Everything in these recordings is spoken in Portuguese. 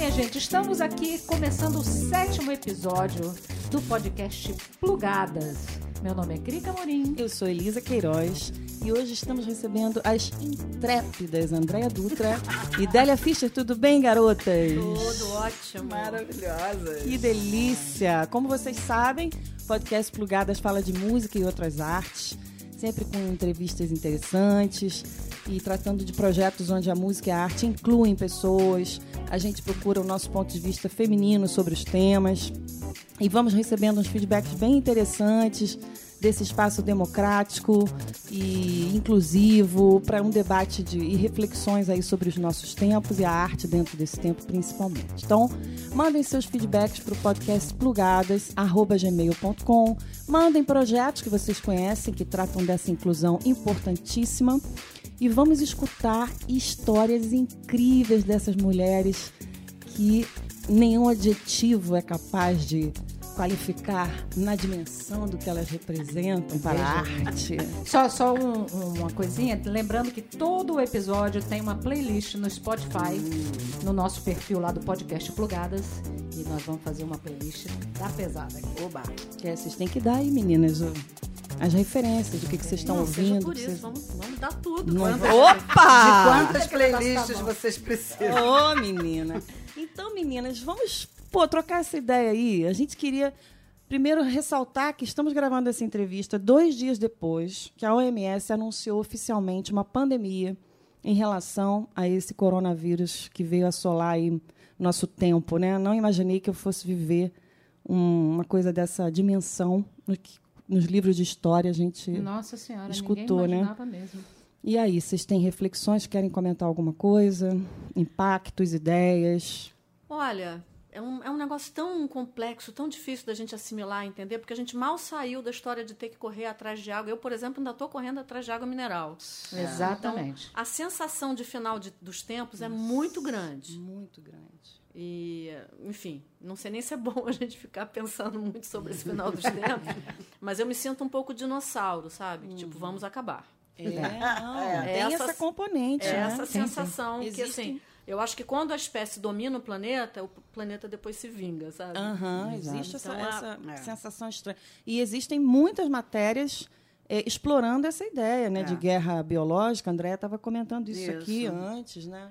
Minha gente, estamos aqui começando o sétimo episódio do podcast Plugadas. Meu nome é Crica Morim. Eu sou Elisa Queiroz e hoje estamos recebendo as intrépidas Andréia Dutra e Délia Fischer. Tudo bem, garotas? Tudo ótimo. Maravilhosas. Que delícia! Como vocês sabem, podcast Plugadas fala de música e outras artes, sempre com entrevistas interessantes e tratando de projetos onde a música e a arte incluem pessoas. A gente procura o nosso ponto de vista feminino sobre os temas e vamos recebendo uns feedbacks bem interessantes desse espaço democrático e inclusivo para um debate de, e reflexões aí sobre os nossos tempos e a arte dentro desse tempo principalmente. Então, mandem seus feedbacks para o podcast plugadas@gmail.com. Mandem projetos que vocês conhecem que tratam dessa inclusão importantíssima e vamos escutar histórias incríveis dessas mulheres que nenhum adjetivo é capaz de qualificar na dimensão do que elas representam para a arte. Só, só um- uma coisinha, lembrando que todo o episódio tem uma playlist no Spotify, no nosso perfil lá do podcast Plugadas. E nós vamos fazer uma playlist da pesada aqui. Oba. Que é, vocês têm que dar aí, meninas, as referências do que, que vocês estão ouvindo. por isso, vocês- vamos, vamos dar tudo. Não- Quantas- De Opa! quantas playlists vocês precisam? Ô, menina. Então, meninas, vamos pô, trocar essa ideia aí. A gente queria primeiro ressaltar que estamos gravando essa entrevista dois dias depois que a OMS anunciou oficialmente uma pandemia em relação a esse coronavírus que veio assolar aí nosso tempo, né? Não imaginei que eu fosse viver um- uma coisa dessa dimensão no que nos livros de história a gente Nossa Senhora, Escutou, né? ninguém imaginava mesmo. e aí, vocês têm reflexões? Querem comentar alguma coisa? Impactos, ideias? Olha, é um, é um negócio tão complexo, tão difícil da gente assimilar, entender? Porque a gente mal saiu da história de ter que correr atrás de água. Eu, por exemplo, ainda estou correndo atrás de água mineral. Exatamente. Então, a sensação de final de- dos tempos é muito grande. Muito grande. E, enfim, não sei nem se é bom a gente ficar pensando muito sobre esse final dos tempos, mas eu me sinto um pouco dinossauro, sabe? Tipo, vamos acabar. É, não, É. tem Essa- essa componente, É né? essa Sim, sim. sensação que, assim, eu acho que quando a espécie domina o planeta, o planeta depois se vinga, sabe? Aham, existe essa, Então, a- essa é. sensação estranha. E existem muitas matérias é, explorando essa ideia né, de É. guerra biológica. A Andréia estava comentando isso, aqui Isso. antes, né?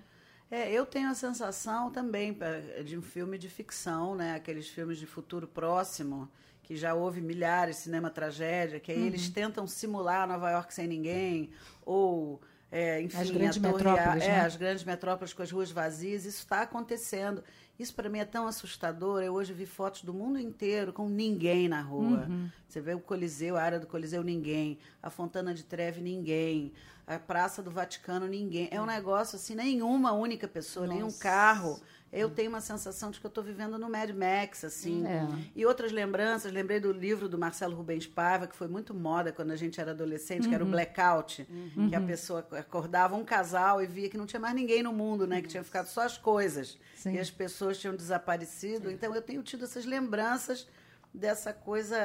É, eu tenho a sensação também de um filme de ficção, né? Aqueles filmes de futuro próximo, que já houve milhares, cinema tragédia, que aí eles tentam simular Nova York sem ninguém, ou, é, enfim, As grandes Torre metrópoles, A- né? é, as grandes metrópoles com as ruas vazias. Isso está acontecendo. Isso para mim é tão assustador. Eu hoje vi fotos do mundo inteiro com ninguém na rua. Você vê o Coliseu, a área do Coliseu, ninguém. A Fontana de Treve, ninguém. A Praça do Vaticano, ninguém. É um negócio assim, nenhuma única pessoa, nenhum carro. Eu tenho uma sensação de que eu estou vivendo no Mad Max, assim. É. E outras lembranças, lembrei do livro do Marcelo Rubens Paiva, que foi muito moda quando a gente era adolescente, que era o Blackout, que a pessoa acordava um casal e via que não tinha mais ninguém no mundo, né? Que tinha ficado só as coisas. Sim. E as pessoas tinham desaparecido. Então eu tenho tido essas lembranças dessa coisa,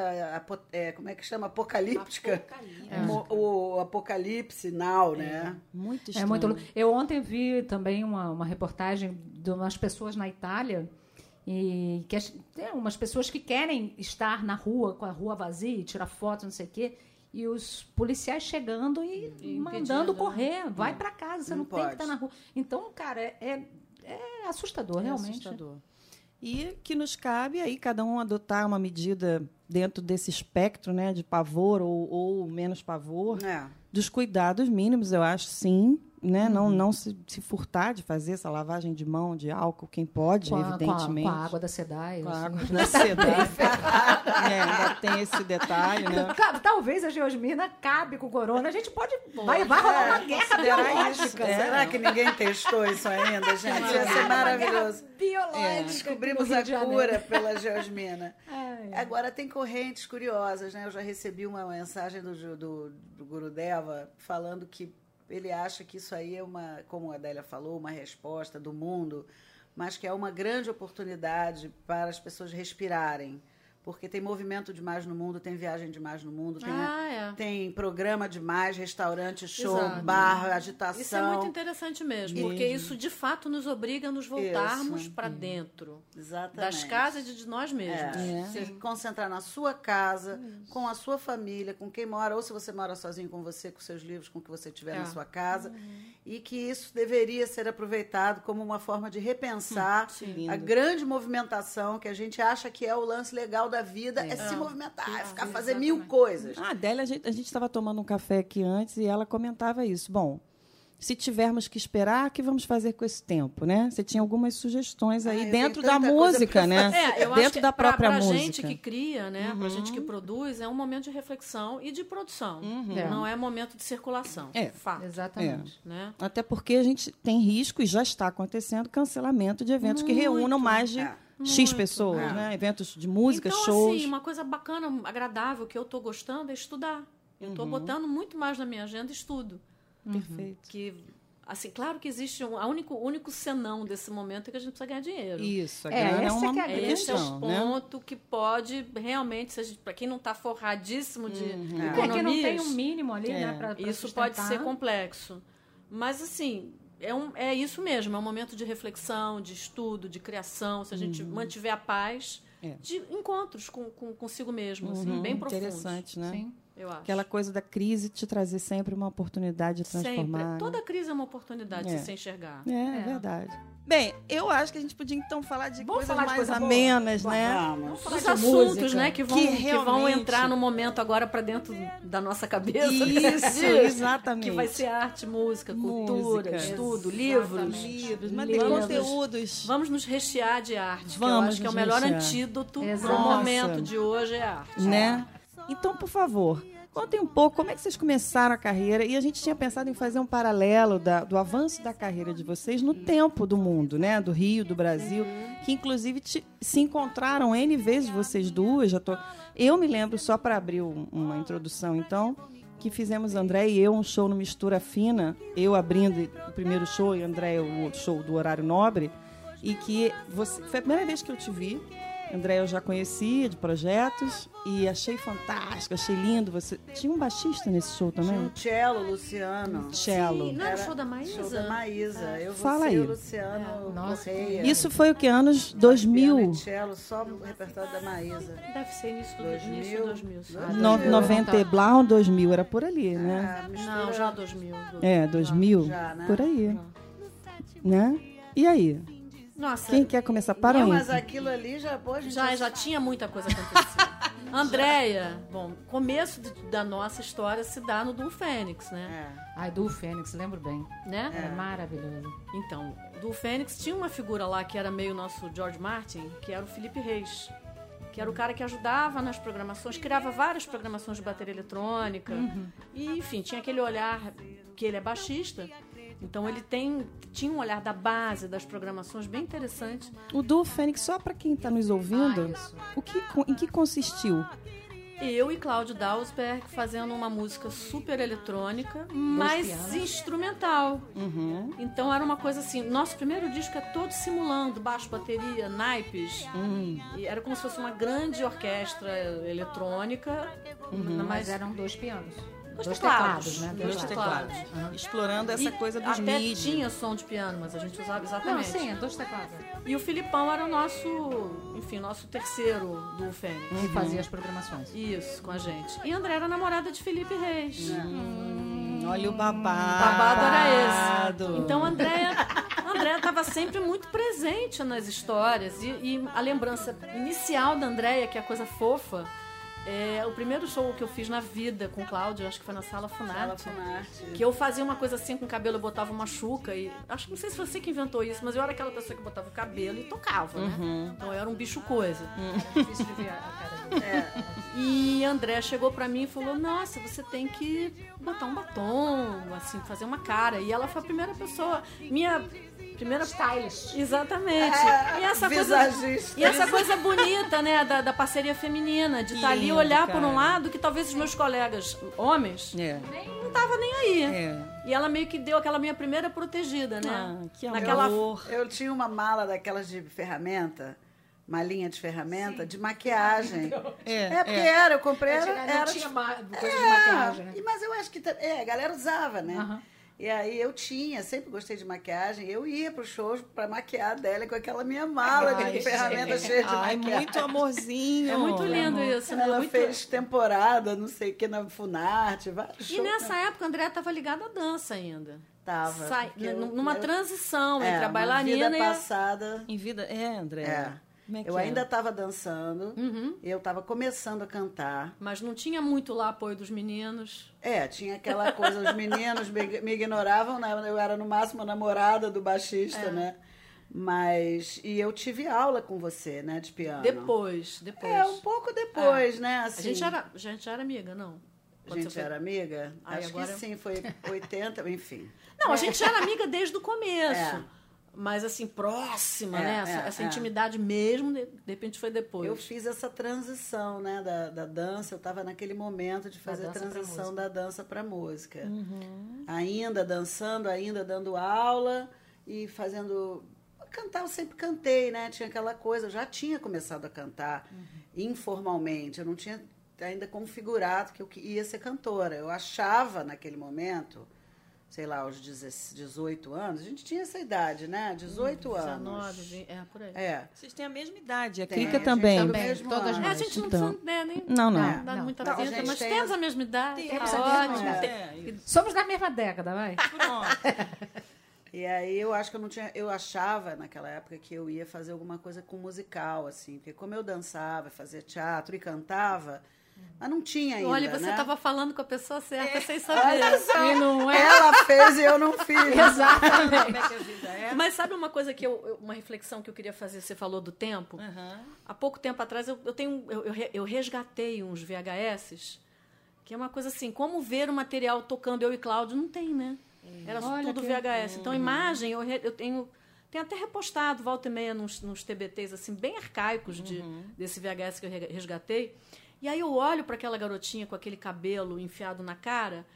é, como é que chama? Apocalíptica. Apocalíptica. Mo- O, apocalipse now, né? Muito É estranho. muito louco. Eu ontem vi também uma, uma reportagem de umas pessoas na Itália e que as- tem umas pessoas que querem estar na rua com a rua vazia, e tirar fotos, não sei o quê, e os policiais chegando e, E mandando impedindo, correr, vai pra casa, você não, Não tem que estar na rua. Então, cara, é, é, é assustador, É realmente. assustador. E que nos cabe aí cada um adotar uma medida dentro desse espectro, né, de pavor ou, ou menos pavor, É. dos cuidados mínimos, eu acho, sim, né, não não se, se furtar de fazer essa lavagem de mão de álcool, quem pode, Com a, com, a, evidentemente. com a água da SEDAI. Com a assim. água da SEDAI. é, ainda tem esse detalhe, né? Talvez a geosmina cabe com o corona. A gente pode. Vai, vai rolar uma guerra biológica. isso. Será que ninguém testou isso ainda, gente? Ia ser maravilhoso. Biológica. É, descobrimos a de cura pela geosmina. Ai. Agora, tem correntes curiosas, né? Eu já recebi uma mensagem do, do, do Gurudeva falando que ele acha que isso aí é uma, como a Adélia falou, uma resposta do mundo, mas que é uma grande oportunidade para as pessoas respirarem. Porque tem movimento demais no mundo, tem viagem demais no mundo, tem, Ah, é. tem programa demais, restaurante, show, Exato. bar, agitação. Isso é muito interessante mesmo, porque isso de fato nos obriga a nos voltarmos Isso. para dentro Exatamente. das casas e de nós mesmos. É. É. Se concentrar na sua casa, com a sua família, com quem mora, ou se você mora sozinho com você, com seus livros, com o que você tiver É. na sua casa. E que isso deveria ser aproveitado como uma forma de repensar Sim. a grande movimentação que a gente acha que é o lance legal da vida, é, se movimentar, é ficar fazer mil coisas. Ah, a Adélia, a gente estava tomando um café aqui antes e ela comentava isso. Bom, se tivermos que esperar, o que vamos fazer com esse tempo, né? Você tinha algumas sugestões aí Ah, dentro da música, pra né? É, eu acho dentro que da pra- própria pra música. gente que cria, né? Pra gente que produz, é um momento de reflexão e de produção. É. Não é momento de circulação. É. Fato. Exatamente. Né? Até porque a gente tem risco, e já está acontecendo, cancelamento de eventos que Muito. reúnam mais de É. X pessoas, É. né? Eventos de música, então, shows. assim, uma coisa bacana, agradável, que eu tô gostando é estudar. Eu Uhum. tô botando muito mais na minha agenda estudo. Perfeito. Que, assim, claro que existe um... A único, o único senão desse momento é que a gente precisa ganhar dinheiro. Isso, a É, grana é essa uma que é a grande Esse é o questão, né? ponto que pode realmente, para quem não está forradíssimo de Uhum. É que não tem um mínimo ali, É. né? Pra, pra isso pode sustentar. ser complexo. Mas, assim, é, um, é isso mesmo. É um momento de reflexão, de estudo, de criação. Se a gente mantiver a paz, Uhum. É. de encontros com, com consigo mesmo, assim, Uhum, bem profundos. Interessante, né? Sim. Eu acho. Aquela coisa da crise te trazer sempre uma oportunidade de Sempre. transformar. Toda crise é uma oportunidade É. de se enxergar. É, é verdade. Bem, eu acho que a gente podia então falar de Vamos coisas falar de mais coisa boa? amenas, né? Vamos. falar Os de assuntos, música, né, que vão, que que vão realmente- entrar no momento agora para dentro da nossa cabeça. Isso, né? exatamente. Que vai ser arte, música, cultura, Música. estudo, livros. livros, tem conteúdos. Vamos nos rechear de arte. que eu Vamos acho que é o melhor rechear. antídoto no Nossa. momento de hoje é a arte. né? Então, por favor, contem um pouco como é que vocês começaram a carreira. E a gente tinha pensado em fazer um paralelo da- do avanço da carreira de vocês no tempo do mundo, né? Do Rio, do Brasil, que inclusive te- se encontraram N vezes vocês duas. Já tô... Eu me lembro, só para abrir um- uma introdução, então, que fizemos André e eu um show no Mistura Fina, eu abrindo o primeiro show e André o show do Horário Nobre, e que você foi a primeira vez que eu te vi. André eu já conhecia de projetos e achei fantástico, achei lindo. Você tinha um baixista nesse show Tinha também? um cello, Luciano. Cello. Sim, não era o show da Maísa? Show da Maísa. Eu, Fala aí. Luciano Nossa, Correia. Isso foi o que anos Piano 2000, e cello, só o repertório da Maísa. Deve ser início do 2000, 2000. Início 2000 sim. Ah, no, 2000. 90 e Blau 2000 era por ali, né? Ah, Não, já 2000. É, 2000, Já, né? por aí, né? E aí, Nossa, quem quer começar para Não, onde? mas aquilo ali já, pô, a gente já, já tinha muita coisa acontecendo. Andréia, bom, começo de- da nossa história se dá no Dom Fênix, né? É. Ai, do Fênix, lembro bem. né? Era maravilhoso. Então, do Fênix tinha uma figura lá que era meio nosso George Martin, que era o Felipe Reis. Que era o cara que ajudava nas programações, criava várias programações de bateria eletrônica. E, enfim, tinha aquele olhar que ele é baixista. Então ele tem tinha um olhar da base das programações bem interessante. O Duo Fênix, só para quem está nos ouvindo, Ah, o que, em que consistiu? Eu e Cláudio Dausberg fazendo uma música super eletrônica, mas pianos. instrumental. Uhum. Então era uma coisa assim, nosso primeiro disco é todo simulando baixo, bateria, naipes. Hum. E era como se fosse uma grande orquestra eletrônica, Mas mas eram dois pianos. Dois dois teclados. teclados, né? Dois Dois teclados. Explorando essa E coisa dos até MIDI. tinha som de piano, mas a gente usava Não, exatamente. sim, é dois teclados. E o Filipão era o nosso, enfim, nosso terceiro do Fênix. Que fazia as programações. Isso, com a gente. E André era namorada de Felipe Reis. Hum, olha o babado. babado era esse. Então a Andréia, a Andréia estava sempre muito presente nas histórias. E, e a lembrança inicial da Andréia, que é a coisa fofa, é o primeiro show que eu fiz na vida com o Cláudio, acho que foi na Sala Funarte. Funarte. Que eu fazia uma coisa assim com o cabelo, eu botava uma chuca e. Acho que não sei se você que inventou isso, mas eu era aquela pessoa que botava o cabelo e tocava, né? Então eu era um bicho coisa. Difícil de ver a cara dele. É, E André chegou pra mim e falou: Nossa, você tem que botar um batom, assim, fazer uma cara. E ela foi a primeira pessoa, minha primeira Stylish. Exatamente. É, e essa coisa e essa coisa bonita, né, da, da parceria feminina, de estar ali lindo, olhar por um lado que talvez os meus colegas homens É. não tava nem aí. É. E ela meio que deu aquela minha primeira protegida, né? Ah, que Naquela amor. Eu tinha uma mala daquelas de ferramenta malinha de ferramenta de maquiagem. É, É, porque era, eu comprei, era, era tinha coisa É, de maquiagem, né? e- Mas eu acho que é, a galera usava, né? E aí eu tinha, sempre gostei de maquiagem, eu ia pro show pra maquiar a Adélia com aquela minha mala Ai, de ferramentas gente. cheias de Ai, maquiagem. muito amorzinho. É muito lindo amor. isso, né? Ela Muito- fez temporada, não sei o que, na Funarte, vários E shows. nessa época, a André estava ligada à dança ainda. Tava. Sai- eu- numa eu- transição é, entre a bailarina vida e a... passada. Em vida. É, André. É. É Eu é? ainda estava dançando, Uhum. eu estava começando a cantar. Mas não tinha muito lá apoio dos meninos. É, tinha aquela coisa, os meninos me, me ignoravam, né? Eu era no máximo a namorada do É. baixista, né? Mas. E eu tive aula com você, né, de piano. Depois, depois. É, um pouco depois, né? A Assim, gente, era, a gente já era amiga, não? a gente foi- era amiga? Ai, Acho agora- que sim, foi 80, enfim. Não, a gente já era amiga desde o começo. É. Mas assim, próxima, É, né? Essa, é, essa é. intimidade mesmo, de, de repente foi depois. Eu fiz essa transição, né, da, da dança. Eu estava naquele momento de fazer a transição da dança para música. Uhum. Ainda dançando, ainda dando aula e fazendo. Cantar, eu sempre cantei, né? Tinha aquela coisa, eu já tinha começado a cantar Uhum. informalmente. Eu não tinha ainda configurado que eu ia ser cantora. Eu achava naquele momento, sei lá, aos 18 anos, a gente tinha essa idade, né? 18 anos. 19, 20, é, por aí. É. Vocês têm a mesma idade. A Tem, a Clica gente também. tá Também, todas ano. É, a gente não Então. precisa né, nem Não, não. dar- dar Não. muita Não, a pinta, gente mas tem temos a mesma idade. Temos tá a mesma ótimo. idade. É, Somos da mesma década, vai. pronto. E aí eu acho que eu não tinha. Eu achava naquela época que eu ia fazer alguma coisa com musical, assim. Porque como eu dançava, fazia teatro e cantava, mas não tinha ainda. Olha, você né? estava falando com a pessoa certa sem saber. E não é. Ela fez e eu não fiz. Exatamente. Como é que a vida é? Mas sabe uma coisa que eu, uma reflexão que eu queria fazer? Você falou do tempo. Aham. Há pouco tempo atrás eu, eu tenho eu, eu eu resgatei uns VHS, que é uma coisa assim, como ver o material tocando eu e Cláudio não tem, né? Era Olha tudo VHS. Então imagem eu, re- eu tenho tenho até repostado volta e meia nos, nos TBTs assim bem arcaicos de desse VHS que eu re- resgatei. E aí eu olho para aquela garotinha com aquele cabelo enfiado na cara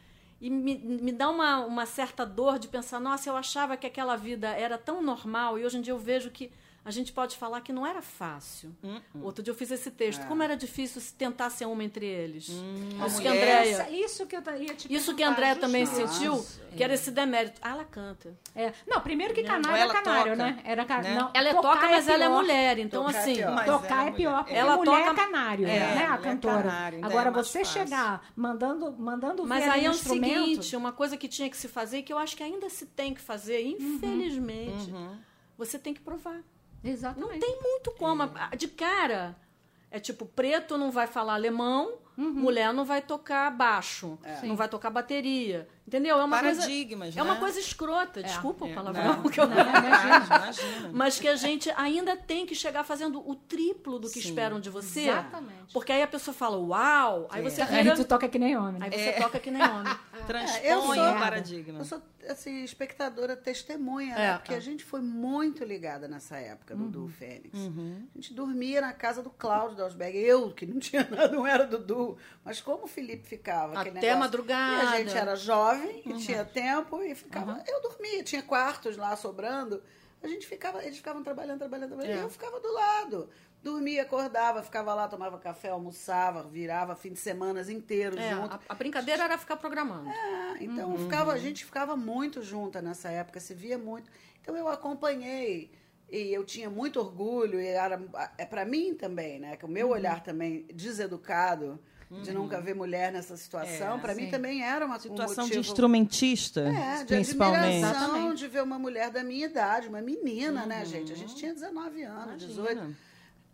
e me, me dá uma, uma certa dor de pensar, nossa, eu achava que aquela vida era tão normal e hoje em dia eu vejo que a gente pode falar que não era fácil. Outro dia eu fiz esse texto. Como era difícil se tentar ser uma entre eles. isso que. Andréia... Essa- Isso que eu ia te Isso que a Andréia também justamente. sentiu, que era esse demérito. Ah, ela canta. É. Não, primeiro que canário é canário, toca, né? Era ca... né? não, Ela é toca, mas ela é pior. mulher. Então, Tocar é assim... pior. Tocar é é pior, mulher. porque Ela mulher toca- é canário, É, né? A mulher cantora. canário, ainda Agora, é você fácil. chegar mandando, mandando Mas aí é o seguinte, uma coisa que tinha que se fazer, que eu acho que ainda se tem que fazer, infelizmente, você tem que provar. Exatamente. Não tem muito como. A- De cara, é tipo, preto não vai falar alemão, mulher não vai tocar baixo, não vai tocar bateria. Entendeu? É uma coisa. Paradigmas, É uma né? coisa escrota, desculpa o É, palavrão. não. que eu- Imagina, imagina. Mas que a gente ainda tem que chegar fazendo o triplo do que Sim. esperam de você. Exatamente. Porque aí a pessoa fala, uau! Aí você Aí vira. tu toca que nem homem. Aí você toca que nem homem. Transpõe eu sou- o paradigma. Eu sou, assim, espectadora testemunha, É, né? Porque é. a gente foi muito ligada nessa época do Du Fênix. Uhum. A gente dormia na casa do Cláudio Dalsberg. Eu, que não tinha nada, não era Dudu. Mas como o Felipe ficava. Até negócio- madrugada. E a gente era jovem e tinha tempo e ficava. Eu dormia, tinha quartos lá sobrando. A gente ficava, eles ficavam trabalhando, trabalhando, trabalhando. É. E eu ficava do lado. Dormia, acordava, ficava lá, tomava café, almoçava, virava fim de semanas inteiros É, junto. a, a brincadeira era ficar programando. Ah, então Uhum. ficava, a gente ficava muito junta nessa época, se via muito. Então eu acompanhei e eu tinha muito orgulho e era é para mim também, né? Que o Uhum. meu olhar também deseducado de nunca ver mulher nessa situação, É, para mim também era uma Situação um de motivo, instrumentista, é, de principalmente. admiração Exatamente. de ver uma mulher da minha idade, uma menina, né, gente? A gente tinha 19 anos, 18 Imagina.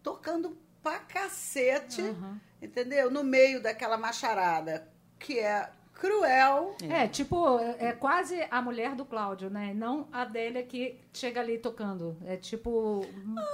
tocando pra cacete, Uhum. entendeu? No meio daquela macharada que é cruel. É, tipo, é é quase a mulher do Cláudio, né? Não a Adélia que chega ali tocando. É tipo,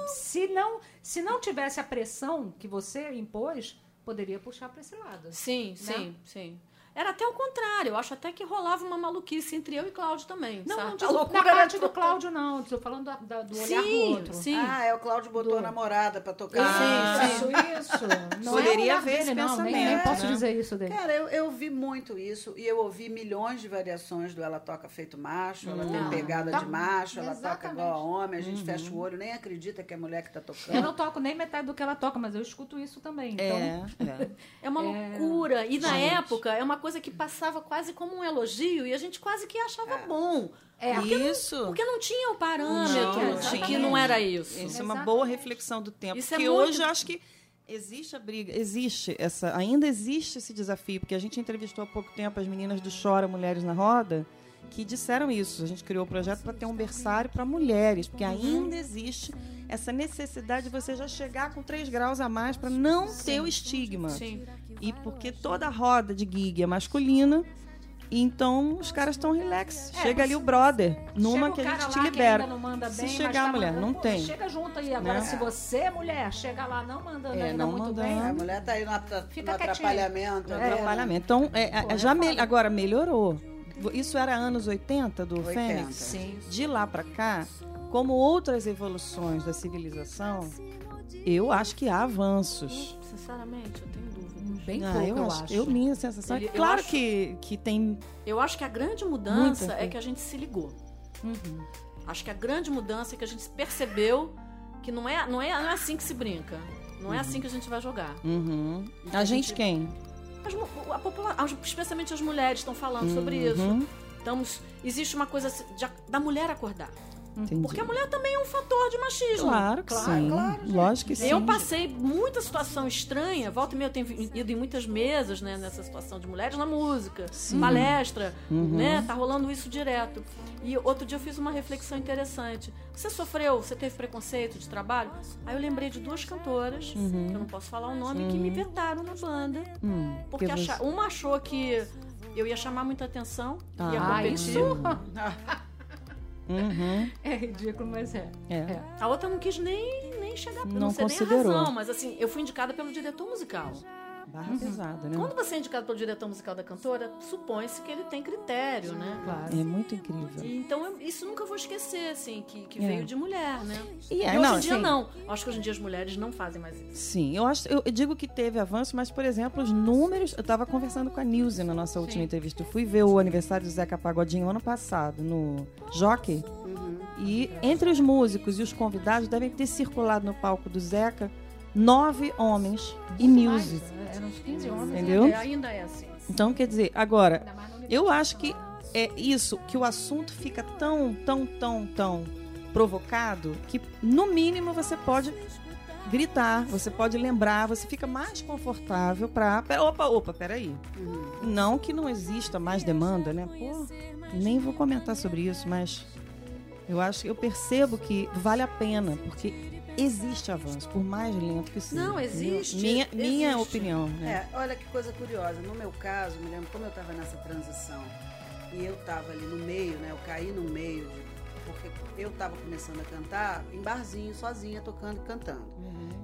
se não, se não tivesse a pressão que você impôs, poderia puxar para esse lado. Sim, sim, sim. Era até o contrário. Eu acho até que rolava uma maluquice entre eu e Cláudio também. Não, sabe? não A digo loucura da era parte do. Cláudio, não. Estou falando da- da- do olhar Sim, do outro. sim. Ah, é o Cláudio botou a Do- namorada pra tocar. Ah, Isso, isso. Não Poderia é olhar haver esse dele, não. Nem, nem pensamento, posso né? dizer isso dele. Cara, eu, eu vi muito isso e eu ouvi milhões de variações do ela toca feito macho, ela tem pegada tá. de macho, ela toca Exatamente. igual a homem, a gente fecha o olho, nem acredita que é mulher que tá tocando. Eu não toco nem metade do que ela toca, mas eu escuto isso também. Então, É, é. É uma É. loucura. E na Gente. época é uma coisa que passava quase como um elogio e a gente quase que achava bom. é, Isso. Porque não tinha o parâmetro Não, de que não era isso. Isso é uma Exatamente. boa reflexão do tempo. Isso é porque muito- hoje eu acho que existe a briga, existe essa, ainda existe esse desafio, porque a gente entrevistou há pouco tempo as meninas do Chora Mulheres na Roda, que disseram isso. A gente criou o projeto para ter um berçário para mulheres, porque ainda existe essa necessidade de você já chegar com três graus a mais para não ter o estigma. Sim. E porque toda roda de gig é masculina, então os caras estão relax. É, Chega ali o brother, numa que a gente te libera. manda Se bem, chegar tá a mulher, mandando, não tem. Chega junto aí. Agora, Né? se você é mulher, chega lá não mandando É, ainda não muito mandando. bem. A mulher tá aí no, atra- Fica no atrapalhamento. Né? atrapalhamento. Então, é, é, Pô, já é me- agora melhorou. Isso era anos 80 do 80. Fênix. Sim. De lá para cá, como outras evoluções da civilização, eu acho que há avanços. Sinceramente, eu tenho. Bem Ah, pouco, eu, eu, acho. acho. Eu, minha sensação Ele- é eu claro acho- que, que tem. Eu acho que a grande mudança Muita é que a gente se ligou. Uhum. Acho que a grande mudança é que a gente percebeu que não é, não é, não é assim que se brinca. Não é assim que a gente vai jogar. Uhum. A gente gente- quem? As a popula- as- especialmente as mulheres estão falando sobre isso. Uhum. Estamos, existe uma coisa assim de da mulher acordar. Entendi. Porque a mulher também é um fator de machismo. Claro que Claro, sim. claro. Lógico que sim. Eu passei muita situação estranha. Volta e meia eu tenho ido em muitas mesas, né, nessa situação de mulheres na música, palestra, Uhum. né? Tá rolando isso direto. E outro dia eu fiz uma reflexão interessante. Você sofreu, você teve preconceito de trabalho? Aí eu lembrei de duas cantoras, que eu não posso falar o nome, que me vetaram na banda. Hum, Porque você- acha- uma achou que eu ia chamar muita atenção, ia Ah, competir. isso Uhum. é ridículo, mas é. É. É. A outra não quis nem, nem chegar, não, Não sei nem a considerou. razão, mas assim, eu fui indicada pelo diretor musical. Barra pesada, né? Quando você é indicado pelo diretor musical da cantora, supõe-se que ele tem critério, né? Claro. É muito incrível. E, então, eu- isso nunca vou esquecer, assim, que, que É. veio de mulher, né? E, é, E hoje não, em dia, assim, não. Acho que hoje em dia as mulheres não fazem mais isso. Sim, eu acho, eu digo que teve avanço, mas por exemplo, os números, eu estava conversando com a Nilce na nossa última Sim. entrevista. Eu fui ver o aniversário do Zeca Pagodinho ano passado no Jockey. E entre os músicos e os convidados devem ter circulado no palco do Zeca nove homens e Nilce. Mais, é, Eram uns 15 homens. Entendeu? É, ainda é assim. Então, quer dizer, agora, Ainda eu acho que é isso, que o assunto fica tão, tão, tão, tão provocado que, no mínimo, você pode gritar, você pode lembrar, você fica mais confortável para. Opa, opa, peraí. Não que não exista mais demanda, né? Pô, nem vou comentar sobre isso, mas eu acho, eu percebo que vale a pena, porque existe avanço, por mais lento que seja. Não, existe, Minha, minha existe. opinião, né? É, olha que coisa curiosa. No meu caso, me lembro como eu estava nessa transição e eu estava ali no meio, né? Eu caí no meio, de- porque eu estava começando a cantar em barzinho, sozinha, tocando e cantando.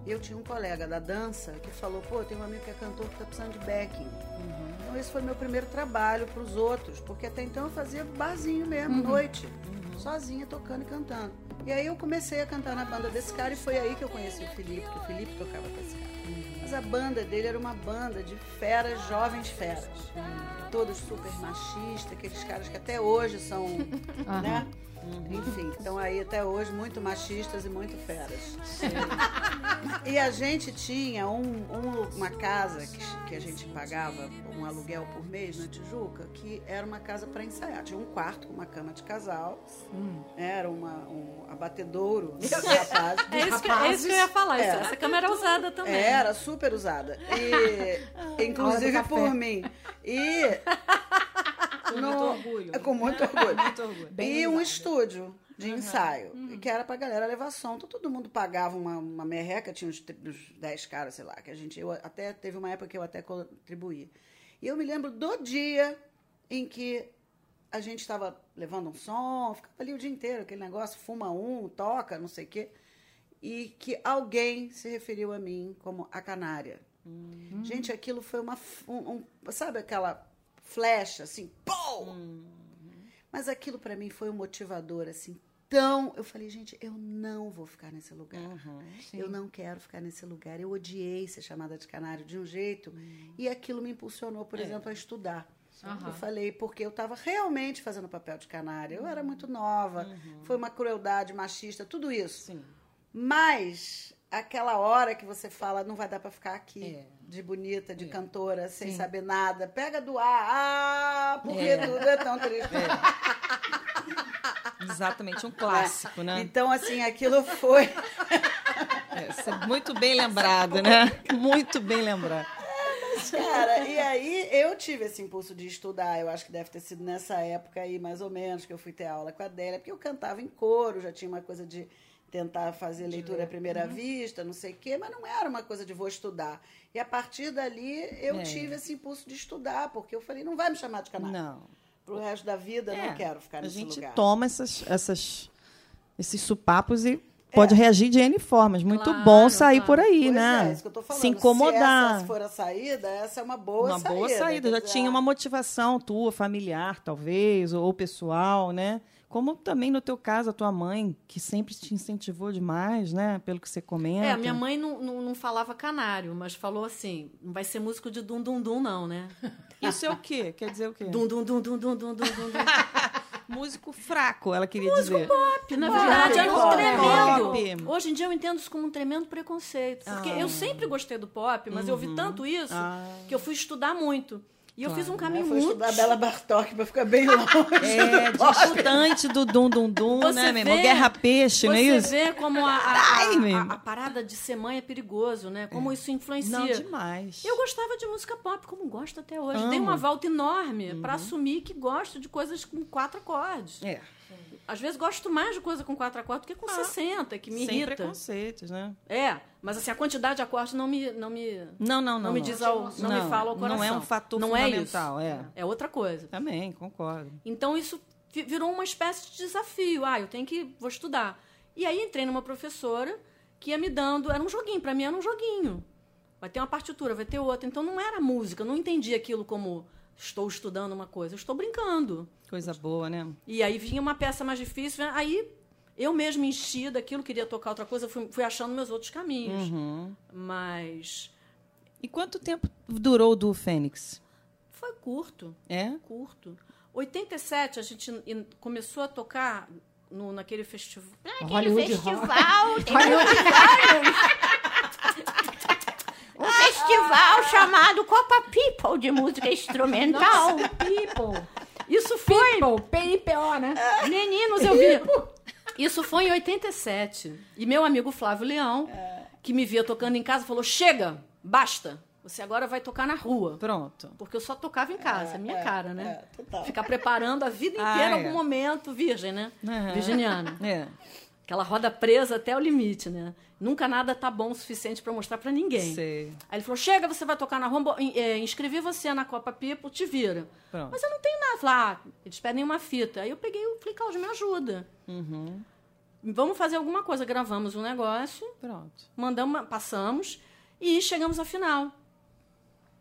Eu tinha um colega da dança que falou, pô, tem um amigo que é cantor que está precisando de backing. Então esse foi meu primeiro trabalho para os outros, porque até então eu fazia barzinho mesmo, noite, sozinha, tocando e cantando. E aí eu comecei a cantar na banda desse cara e foi aí que eu conheci o Felipe, que o Felipe tocava com esse cara. Mas a banda dele era uma banda de feras, jovens feras. Todos super machistas, aqueles caras que até hoje são, né? Enfim, estão aí até hoje muito machistas e muito feras. E a gente tinha um- um- uma casa que, que a gente pagava um aluguel por mês na Tijuca, que era uma casa para ensaiar. Tinha um quarto com uma cama de casal, era uma, um abatedouro dos rapazes. É isso, que, é isso que eu ia falar. isso- É. Essa câmera é usada também. Era super usada. E, inclusive por mim. E. Com no- muito orgulho. É, Com muito orgulho. Muito orgulho. e um estúdio de ensaio, que era pra galera levar som. Então, todo mundo pagava uma, uma merreca, tinha uns, tri- uns 10 caras, sei lá, que a gente. Eu até teve uma época que eu até contribuí. E eu me lembro do dia em que a gente estava levando um som, ficava ali o dia inteiro, aquele negócio, fuma um, toca, não sei o quê. E que alguém se referiu a mim como a canária. Gente, aquilo foi uma. Um, um- sabe aquela flecha, assim, pum! Mas aquilo para mim foi um motivador, assim, tão. Eu falei, gente, eu não vou ficar nesse lugar. Eu não quero ficar nesse lugar. Eu odiei ser chamada de canário de um jeito. E aquilo me impulsionou, por exemplo, a estudar. Eu falei, porque eu estava realmente fazendo papel de canário. Eu era muito nova, foi uma crueldade machista, tudo isso. Sim. Mas aquela hora que você fala, não vai dar para ficar aqui É. de bonita, de É. cantora, sem Sim. saber nada. Pega do ar, ah, porque É. tudo é tão triste. Exatamente, um clássico, né? Então, assim, aquilo foi. É, é muito bem lembrado, né? Muito bem lembrado. Cara, e aí eu tive esse impulso de estudar. Eu acho que deve ter sido nessa época aí, mais ou menos, que eu fui ter aula com a Adélia, porque eu cantava em coro, já tinha uma coisa de tentar fazer leitura à primeira vista, não sei o quê, mas não era uma coisa de vou estudar. E a partir dali eu É. tive esse impulso de estudar, porque eu falei, não vai me chamar de canário. Não. Pro resto da vida, eu É, não quero ficar A nesse gente lugar. toma essas, essas, esses supapos e pode reagir de N formas. Muito Claro, bom sair claro. por aí, Pois né? é, isso que eu tô falando. Se incomodar. Se essa for a saída, essa é uma boa uma saída. boa saída. Já dizer, tinha uma motivação tua, familiar, talvez, ou pessoal, né? Como também no teu caso, a tua mãe, que sempre te incentivou demais, né? Pelo que você comenta. É, a minha mãe não, não, não falava canário, mas falou assim: não vai ser músico de dum dum dum, não, né? Isso é o quê? Quer dizer o quê? Dum dum dum dum dum dum dum dum. dum. Músico fraco, ela queria dizer. Pop, na verdade, era um tremendo. pop. Hoje em dia eu entendo isso como um tremendo preconceito. Porque eu sempre gostei do pop, mas eu ouvi tanto isso Ah. que eu fui estudar muito. E eu fiz um Eu caminho muito. estudar Bela Bartok para ficar bem longe. É, disputante do Dum Dum Dum, Você né, meu irmão? vê- Guerra Peixe, não é Você isso? vê como a, a- a- a- parada de ser mãe é perigoso, né? Como isso influencia. Não, demais. Eu gostava de música pop, como gosto até hoje. Amo. Dei uma volta enorme pra assumir que gosto de coisas com quatro acordes. É, Às vezes gosto mais de coisa com quatro acordes do que com 60, que me sem irrita. preconceitos, né? É, mas assim, a quantidade de acordes não me, não me, Não, não, não. não me diz ao, não, me fala ao coração. Não é um fator não é isso. fundamental, é. É outra coisa. Também, concordo. Então isso vi- virou uma espécie de desafio. Ah, eu tenho que vou estudar. E aí entrei numa professora que ia me dando, era um joguinho, para mim era um joguinho. Vai ter uma partitura, vai ter outra. Então não era música, eu não entendi aquilo como estou estudando uma coisa, eu estou brincando. Coisa boa, né? E aí vinha uma peça mais difícil, aí eu mesmo enchi daquilo, queria tocar outra coisa, fui, fui achando meus outros caminhos. Uhum. Mas E quanto tempo durou o do Fênix? foi curto. É? curto. 87 a gente começou a tocar no, naquele festival. Hollywood Rock. Um festival chamado Copa People de música instrumental. People. Isso foi. People. P-I-P-O, né? Meninos, eu vi. Isso foi em 87. E meu amigo Flávio Leão, que me via tocando em casa, falou: chega, basta. Você agora vai tocar na rua. Pronto. Porque eu só tocava em casa, é minha cara, né? é, total. Ficar preparando a vida Ah, inteira, é. algum momento, virgem, né? Aham. Virginiana. É. Aquela roda presa até o limite, né? Nunca nada tá bom o suficiente pra mostrar pra ninguém. Sei. Aí ele falou: chega, você vai tocar na rua, bo- in- é, inscrevi você na Copa People, te vira. Pronto. Mas eu não tenho nada. Falei, ah, eles pedem uma fita. Aí eu peguei e falei, Cláudio, me ajuda. Uhum. Vamos fazer alguma coisa. Gravamos um negócio, Pronto. mandamos, passamos e chegamos à final.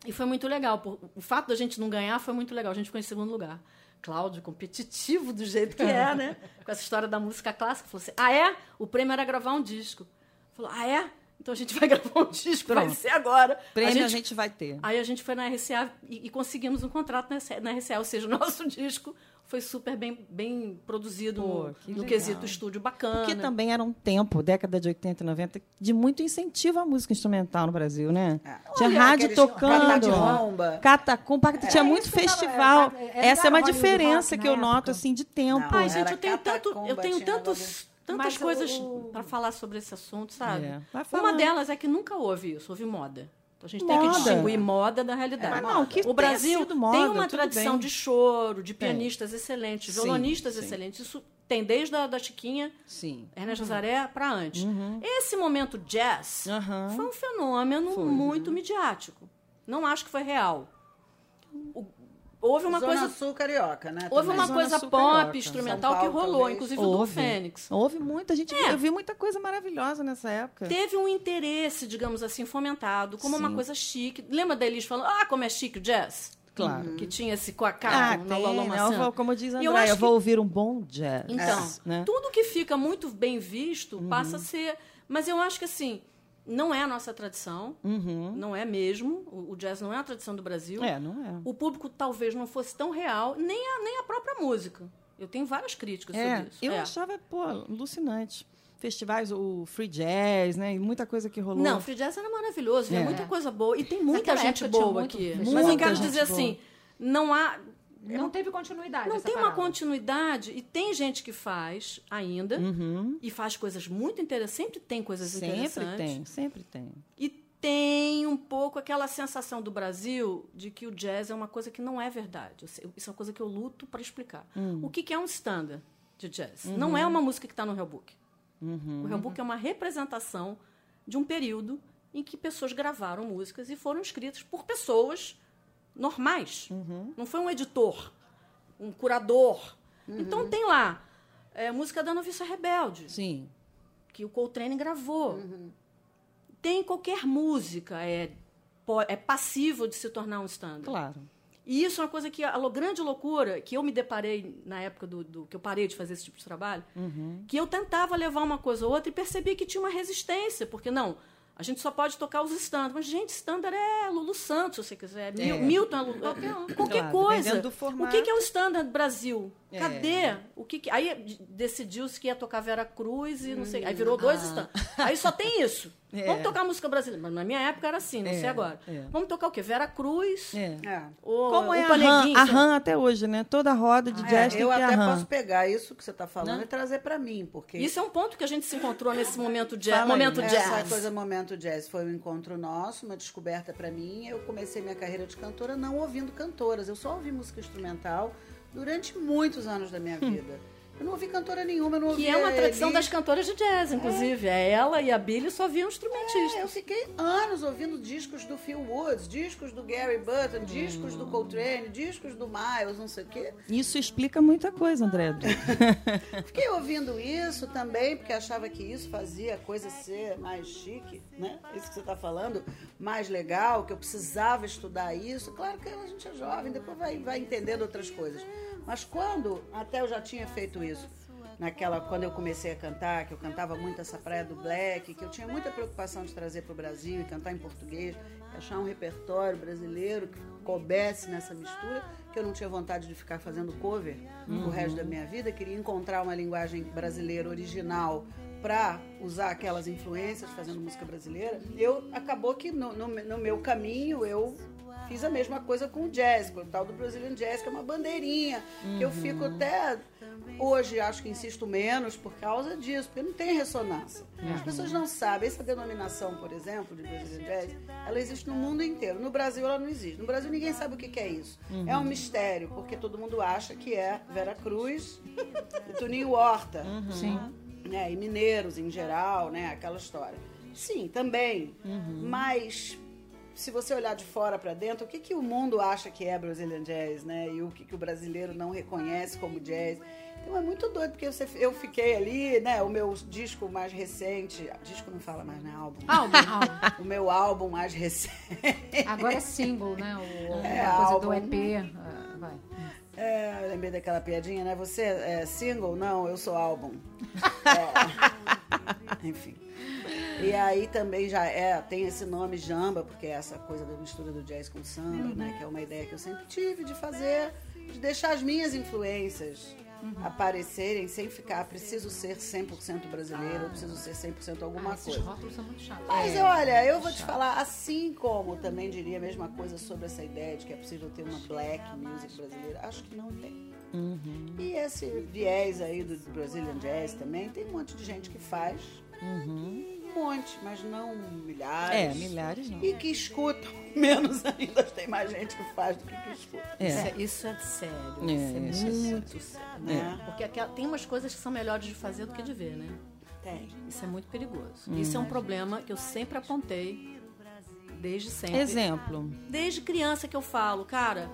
E foi muito legal. O fato da gente não ganhar foi muito legal. A gente ficou em segundo lugar. Cláudio, competitivo do jeito que é, né? Com essa história da música clássica. Falou assim: ah, é? O prêmio era gravar um disco. Falou: ah, é? Então a gente vai gravar um disco, vai Pronto. ser agora. Prêmio a a gente, vai ter. Aí a gente foi na RCA e, e conseguimos um contrato na RCA, na RCA, ou seja, o nosso disco foi super bem, bem produzido Pô, no, que no legal. quesito estúdio bacana. Porque também era um tempo, década de 80 e 90, de muito incentivo à música instrumental no Brasil, né? É. Tinha Olha, rádio tocando. catacumba. Catacumba, tinha muito eu tava- festival. é, é, Essa é uma diferença Rock que eu noto, assim, de tempo. Não, Ai, gente, eu tenho tanto, eu tenho tantos, tantas Mas coisas o- para falar sobre esse assunto, sabe? É, Uma delas é que nunca houve isso, houve moda. Então a gente tem que Moda. distinguir moda da realidade. Mas não, que o Brasil moda, tem uma tradição bem. de choro, de Tem. pianistas excelentes, Sim, violonistas sim. excelentes. Isso tem desde a da Chiquinha, Sim. Ernesto Nazaré, para antes. Esse momento jazz Aham. foi um fenômeno Foi. muito midiático. Não acho que foi real. O- houve uma Zona coisa Sul carioca, né? Houve também. uma Zona coisa Sul pop, carioca. instrumental São que Paulo, rolou, talvez. inclusive o do Houve. Fênix. Houve muita gente. É. Eu vi muita coisa maravilhosa nessa época. Teve um interesse, digamos assim, fomentado, como uma Sim. coisa chique. Lembra da Elis falando, ah, como é chique o jazz? Claro. Que tinha esse coacá Ah, na né? Eu como diz a eu André, acho eu vou que- ouvir um bom jazz. Então, né? tudo que fica muito bem visto Uhum. passa a ser. Mas eu acho que assim, não é a nossa tradição, não é mesmo. O, o jazz não é a tradição do Brasil. Uhum. É, não é. O público talvez não fosse tão real, nem a, nem a própria música. Eu tenho várias críticas É, sobre isso. eu É. achava, pô, alucinante. Festivais, o Free Jazz, né? E muita coisa que rolou. Não, free jazz era maravilhoso, tinha É. muita coisa boa. E tem muita Naquela gente boa muito aqui. festival. Mas eu Muita quero dizer boa. assim, não há. Não teve continuidade. Não essa tem uma parada. continuidade e tem gente que faz ainda e faz coisas muito interessantes. Sempre tem coisas sempre interessantes. tem, sempre tem. E tem um pouco aquela sensação do Brasil de que o jazz é uma coisa que não é verdade. Isso é uma coisa que eu luto para explicar. O que, que é um standard de jazz? Não é uma música que está no Real Book. O Real Book é uma representação de um período em que pessoas gravaram músicas e foram escritas por pessoas normais. Não foi um editor, um curador. Então tem lá é, música da Noviça Rebelde Sim. que o Coltrane gravou. Tem qualquer música, é, é passível de se tornar um standard. Claro. E isso é uma coisa que a grande loucura que eu me deparei na época do, do- que eu parei de fazer esse tipo de trabalho, que eu tentava levar uma coisa ou outra e percebi que tinha uma resistência, porque não, a gente só pode tocar os standards. Mas, gente, standard é Lulu Santos, se você quiser. É. Milton é Lulu. Qualquer, qualquer Claro, coisa. O que, que é o standard Brasil? É. Cadê? O que que- Aí decidiu-se que ia tocar Vera Cruz e não sei. Aí virou dois Ah. standards. Aí só tem isso. É. Vamos tocar música brasileira. Mas na minha época era assim, não É, sei agora. é. Vamos tocar o quê? Vera Cruz. É. É. Ou, Como é o a RAM, a até hoje, né? Toda roda de jazz É, tem eu a até RAM. posso pegar isso que você está falando Né? e trazer para mim, porque Isso é um ponto que a gente se encontrou nesse momento jazz. Fala aí. Momento essa jazz. coisa momento jazz foi um encontro nosso, uma descoberta para mim. Eu comecei minha carreira de cantora não ouvindo cantoras. Eu só ouvi música instrumental durante muitos anos da minha vida. Eu não ouvi cantora nenhuma, eu não ouvi Que é uma tradição Elis. das cantoras de jazz, inclusive. É. Ela e a Billy só viam É, eu instrumentistas. fiquei anos ouvindo discos do Phil Woods, discos do Gary Burton, discos do Coltrane, discos do Miles, não sei o quê. Isso explica muita coisa, André. Fiquei ouvindo isso também, porque achava que isso fazia a coisa ser mais chique, né? Isso que você está falando, mais legal, que eu precisava estudar isso. Claro que a gente é jovem, depois vai, vai entendendo outras coisas. Mas quando, até eu já tinha feito isso, naquela quando eu comecei a cantar, que eu cantava muito essa praia do black, que eu tinha muita preocupação de trazer para o Brasil e cantar em português, achar um repertório brasileiro que coubesse nessa mistura, que eu não tinha vontade de ficar fazendo cover o resto da minha vida, queria encontrar uma linguagem brasileira original para usar aquelas influências fazendo música brasileira. Eu acabou que no, no, no meu caminho eu fiz a mesma coisa com o jazz, com o tal do Brazilian Jazz, que é uma bandeirinha, que eu fico até hoje, acho que insisto menos por causa disso, porque não tem ressonância. As pessoas não sabem. Essa denominação, por exemplo, de Brazilian Jazz, ela existe no mundo inteiro. No Brasil, ela não existe. No Brasil, ninguém sabe o que é isso. É um mistério, porque todo mundo acha que é Vera Cruz e Toninho Horta. Sim. né, e mineiros em geral, né, aquela história. Sim, também. Uhum. Mas se você olhar de fora para dentro, o que, que o mundo acha que é Brazilian Jazz, né? E o que, que o brasileiro não reconhece como jazz. Então é muito doido, porque eu fiquei ali, né? O meu disco mais recente. Disco não fala mais, né? Álbum. Álbum, álbum. O meu álbum mais recente. Agora é single, né? O, É, a coisa álbum. do EP. ah, vai. É, eu lembrei daquela piadinha, né? Você é single? Não, eu sou álbum. É. Enfim. E aí também já é, tem esse nome Jamba, porque é essa coisa da mistura do jazz com samba, né? Que é uma ideia que eu sempre tive de fazer, de deixar as minhas influências aparecerem sem ficar, preciso ser 100% brasileiro, eu preciso ser 100% alguma Ah, esses coisa. rótulos são muito chatos. Mas olha, eu vou te falar, assim como também diria a mesma coisa sobre essa ideia de que é possível ter uma black music brasileira, acho que não tem. E esse viés aí do Brazilian Jazz também, tem um monte de gente que faz. Um monte, mas não milhares. É, milhares não. E que escutam menos ainda. Tem mais gente que faz do que que escuta. É. Isso, é, isso é sério. É, isso é isso é muito sério. É. Porque aquela- tem umas coisas que são melhores de fazer do que de ver, né? Tem. Isso é muito perigoso. Isso é um problema que eu sempre apontei, desde sempre. Exemplo. Desde criança que eu falo, cara,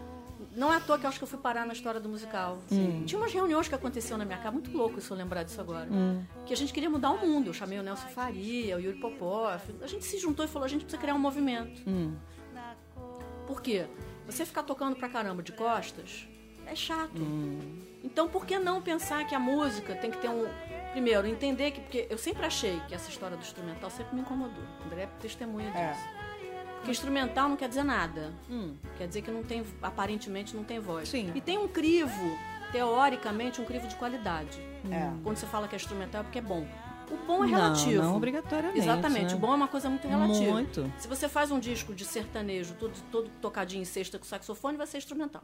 não é à toa que eu acho que eu fui parar na história do musical. assim. Tinha umas reuniões que aconteciam na minha casa, muito louco isso eu lembrar disso agora. Que a gente queria mudar o mundo. Eu chamei o Nelson Faria, o Yuri Popov. A gente se juntou e falou: a gente precisa criar um movimento. Por quê? Você ficar tocando pra caramba de costas é chato. Hum. Então por que não pensar que a música tem que ter um. Primeiro, entender que. Porque eu sempre achei que essa história do instrumental sempre me incomodou. André é testemunha disso. É. Porque instrumental não quer dizer nada. Quer dizer que não tem, aparentemente não tem voz. Sim. E tem um crivo, teoricamente, um crivo de qualidade. É. Quando você fala que é instrumental é porque é bom. O bom é Não, relativo. não obrigatoriamente, Exatamente. né? O bom é uma coisa muito relativa. Muito. Se você faz um disco de sertanejo, todo, todo tocadinho em sexta com saxofone, vai ser instrumental.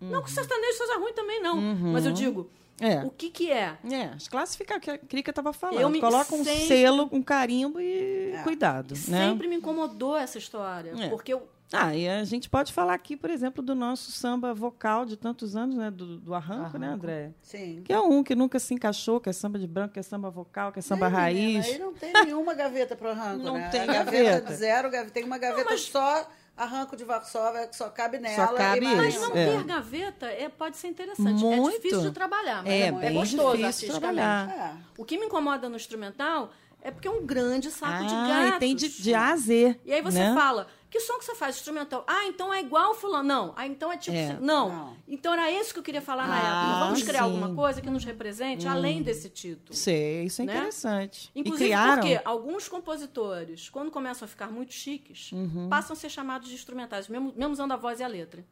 Não que o sertanejo seja ruim também, não. Mas eu digo, Uhum. É. o que que é? É, as classificar que a Krika estava falando. Eu me- Coloca um sempre- selo, um carimbo e É. cuidado, né? Sempre me incomodou essa história. É. Porque eu, Ah, e a gente pode falar aqui, por exemplo, do nosso samba vocal de tantos anos, né? Do, do arranco, né, André? Sim. Que é um que nunca se encaixou, que é samba de branco, que é samba vocal, que é samba menina, raiz. Aí não tem nenhuma gaveta pro arranco, Não né? tem a gaveta. de zero, gaveta- tem uma gaveta mas- só arranco de Varsóvia, que só cabe nela. cabe e mais isso, Mas não É. ter gaveta é, pode ser interessante. Muito. É difícil de trabalhar, mas É, é, bem gostoso difícil artisticamente. trabalhar. É. O que me incomoda no instrumental é porque é um grande saco de Ah, gatos. e tem de, de A a Z. E aí você né? fala, que som que você faz instrumental? Ah, então é igual fulano. Não. Ah, então é tipo... É. assim. Não. Não. Então era isso que eu queria falar na Ah, época. Vamos criar sim. alguma coisa que nos represente além desse título. Sei, isso é Né? interessante. Inclusive e porque alguns compositores, quando começam a ficar muito chiques, Uhum. passam a ser chamados de instrumentais, mesmo, mesmo usando a voz e a letra.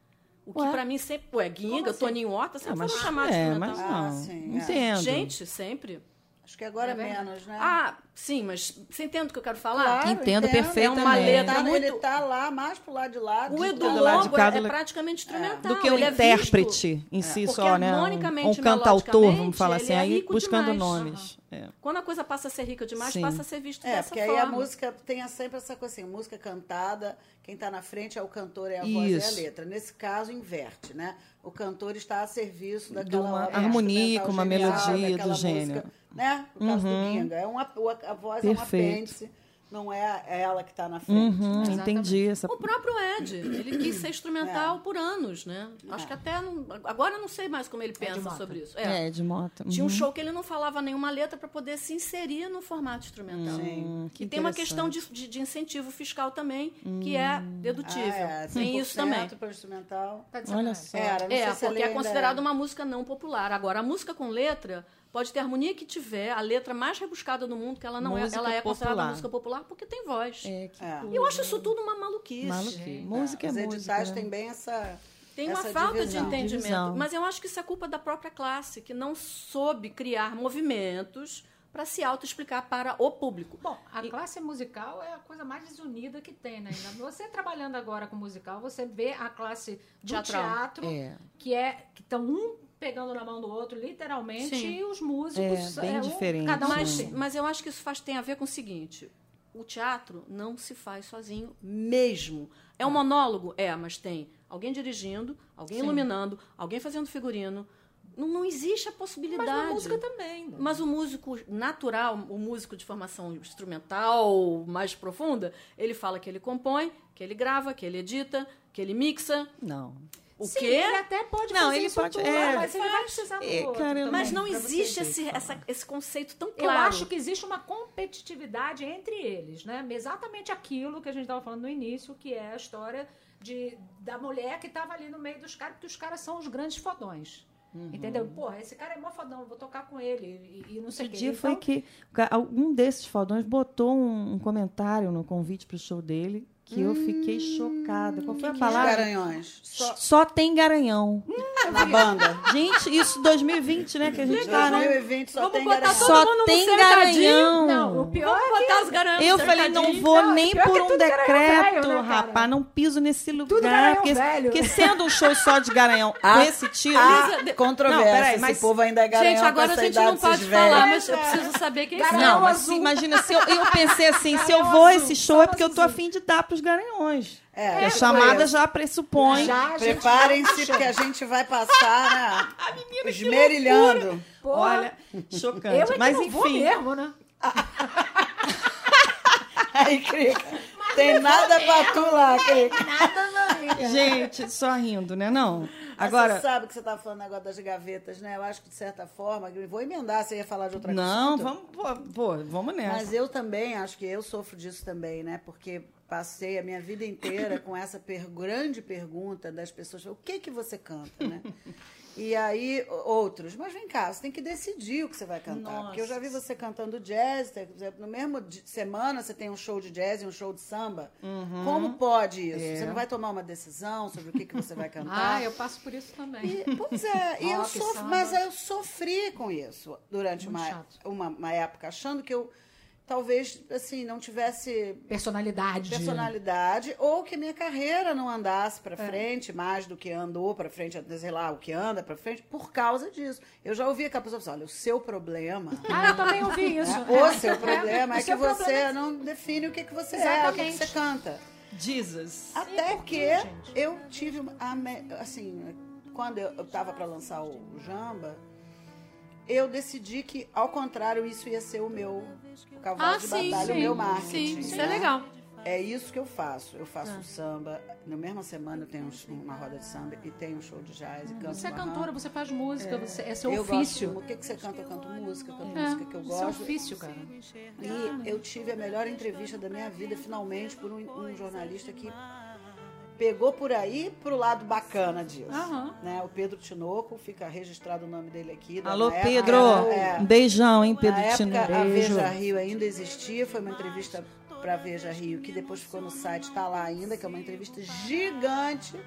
O que pra mim sempre... Ué, Guinga, Toninho Horta, sempre Ah, mas, foram chamados de é, instrumental. mas não. Ah, sim, é. Entendo. Gente, sempre. Acho que agora É menos, né? Ah, sim, mas você entende o que eu quero falar? Claro, Entendo entendo. perfeitamente. É uma letra Tá, muito- Ele tá lá, mais pro lado de lá. O de Edu de cá, é, é praticamente instrumental. do que o Ele é intérprete visto- em si só, né? Um, harmonicamente, um cantautor, vamos falar ele assim, é aí buscando demais. nomes. É. Quando a coisa passa a ser rica demais, Sim. passa a ser visto É, dessa porque aí forma. a música tem sempre essa coisa assim, música cantada, quem tá na frente é o cantor, é a voz e a Isso. letra. Nesse caso, inverte, né? O cantor está a serviço daquela uma obra harmonia, instrumental com uma melodia do gênio. Né? No caso Uhum. do Ginga. É uma, a, a voz é Perfeito. um apêndice, não é ela que está na frente. Uhum, né? entendi essa. O próprio Ed, ele quis ser instrumental por anos, né? Acho que até. Não, agora eu não sei mais como ele pensa Mota. sobre isso. É, de moto. Tinha um Uhum. show que ele não falava nenhuma letra para poder se inserir no formato instrumental. Hum, que E tem uma questão de, de- de incentivo fiscal também, que é dedutível. Ah, é, tem isso também. 100% para instrumental. Tá Olha só. Era, não É, porque é ainda considerado uma música não popular. Agora, a música com letra pode ter a harmonia que tiver, a letra mais rebuscada do mundo, que ela não Música é, ela é considerada popular. música popular porque tem voz. É, que É. E eu acho isso tudo uma maluquice. maluquice. Música é Os música. editais né? têm bem essa. Tem uma essa falta divisão. de entendimento. Divisão. Mas eu acho que isso é culpa da própria classe, que não soube criar movimentos para se auto-explicar para o público. Bom, a E- classe musical é a coisa mais desunida que tem, né? Você trabalhando agora com musical, você vê a classe do Teatral. teatro, É. que é que estão um pegando na mão do outro, literalmente, Sim. e os músicos É, bem um- diferente, cada um né? Mas, si. mas eu acho que isso faz, tem a ver com o seguinte: o teatro não se faz sozinho mesmo. É um monólogo? É, mas tem alguém dirigindo, alguém iluminando, alguém fazendo figurino. Não, não existe a possibilidade. Mas na música também. né? Mas o músico natural, o músico de formação instrumental mais profunda, ele fala que ele compõe, que ele grava, que ele edita, que ele mixa. Não. O Sim, quê? ele até pode Não, fazer ele pode- tudo, é, mas ele vai precisar do é, outro cara. Mas não existe esse, essa- esse conceito tão Eu claro. acho que existe uma competitividade entre eles, né? Exatamente aquilo que a gente estava falando no início, que é a história de, da mulher que estava ali no meio dos caras, porque os caras são os grandes fodões. Uhum. Entendeu? Porra, esse cara é mó fodão, vou tocar com ele e, e não sei o quê. dia foi Então, que ca- algum desses fodões botou um, um comentário no convite pro show dele que eu fiquei chocada. Qual foi a Os palavra? Garanhões. Só, só tem garanhão. Na banda. Gente, isso 2020, né? Que a gente tá, né? 2020 só Vamos tem botar garanhão. todo Só mundo no tem garanhão. Não, o pior Vamos botar os garanhões Eu falei, não vou Não, nem por que um tudo decreto, velho, né, rapaz. Não piso nesse lugar. garanhão porque, velho. porque sendo um show só de garanhão com Ah, esse tiro. De- controvérsia. Não, peraí, Esse mas- povo ainda é garanhão Gente, agora com a gente não pode falar, mas eu preciso saber quem Garanhão são. Não, mas imagina, se eu, pensei assim, se eu vou a esse show é só porque eu tô afim de dar pros garanhões. É, Porque a chamada já pressupõe. Preparem-se, porque a gente vai passar, né? Esmerilhando. Porra, Olha, chocante. eu é que mas não vou enfim, mesmo, né? Aí, Crica, tem nada pra tu lá, Crica. Nada na vida. gente, só rindo, né? Não. Agora, você sabe que você estava falando negócio das gavetas, né? Eu acho que, de certa forma, vou emendar, você ia falar de outra coisa. não, vamos, pô, pô, vamos nessa. Mas eu também, acho que eu sofro disso também, né? Porque passei a minha vida inteira com essa per- grande pergunta das pessoas, o que que você canta, né? E aí, outros, mas vem cá, você tem que decidir o que você vai cantar. Porque eu já vi você cantando jazz, no mesmo semana você tem um show de jazz e um show de samba. Como pode isso? É. Você não vai tomar uma decisão sobre o que, que você vai cantar? Ah, eu passo por isso também. E, pois é, eu sof- mas eu sofri com isso durante uma, uma, uma época, achando que eu talvez assim não tivesse Personalidade. personalidade ou que minha carreira não andasse para frente mais do que andou para frente, sei lá, o que anda para frente por causa disso. Eu já ouvi aquela pessoa falar, olha, o seu problema Ah, eu também ouvi isso. né? o seu problema O é que você problema não define o que, que você é, o que, que Exatamente. você canta. Jesus. Até por que quê, gente? eu tive a me- assim, quando eu estava para lançar o Jamba, eu decidi que ao contrário isso ia ser o meu o cavalo Ah, de sim, batalha, sim. o meu marketing. Sim, isso é né? legal. É isso que eu faço. Eu faço samba. Na mesma semana eu tenho um- uma roda de samba e tenho um show de jazz e canto Você é cantora, você faz música, você, é seu eu ofício. Gosto, o que, que você canta? Eu canto música, canto É, música que eu seu gosto. ofício, cara. E eu tive a melhor entrevista da minha vida, finalmente, por um, um jornalista que pegou por aí pro lado bacana disso. Aham. Né? O Pedro Tinoco, fica registrado o nome dele aqui. Alô, época Pedro. é, Um beijão, hein, Pedro na época, Tino. a. Veja Rio ainda existia, foi uma entrevista para Veja Rio, que depois ficou no site, está lá ainda, que é uma entrevista gigante,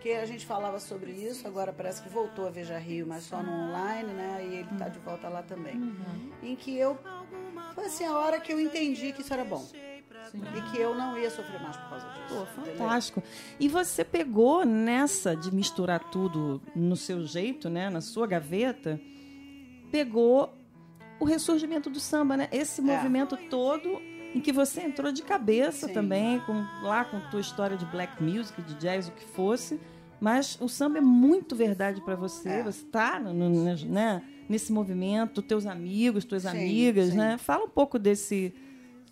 que a gente falava sobre isso, agora parece que voltou a Veja Rio, mas só no online, né? E ele está de volta lá também. Uhum. Em que eu. Foi assim a hora que eu entendi que isso era bom. E que eu não ia sofrer mais por causa disso. Pô, entendeu? fantástico. E você pegou nessa de misturar tudo no seu jeito, né, na sua gaveta, pegou o ressurgimento do samba, né? Esse movimento todo em que você entrou de cabeça Sim. também, com, lá com tua história de black music, de jazz, o que fosse. Mas o samba é muito verdade para você. É. Você está né, nesse movimento, teus amigos, tuas Sim, amigas, sim. né? Fala um pouco desse,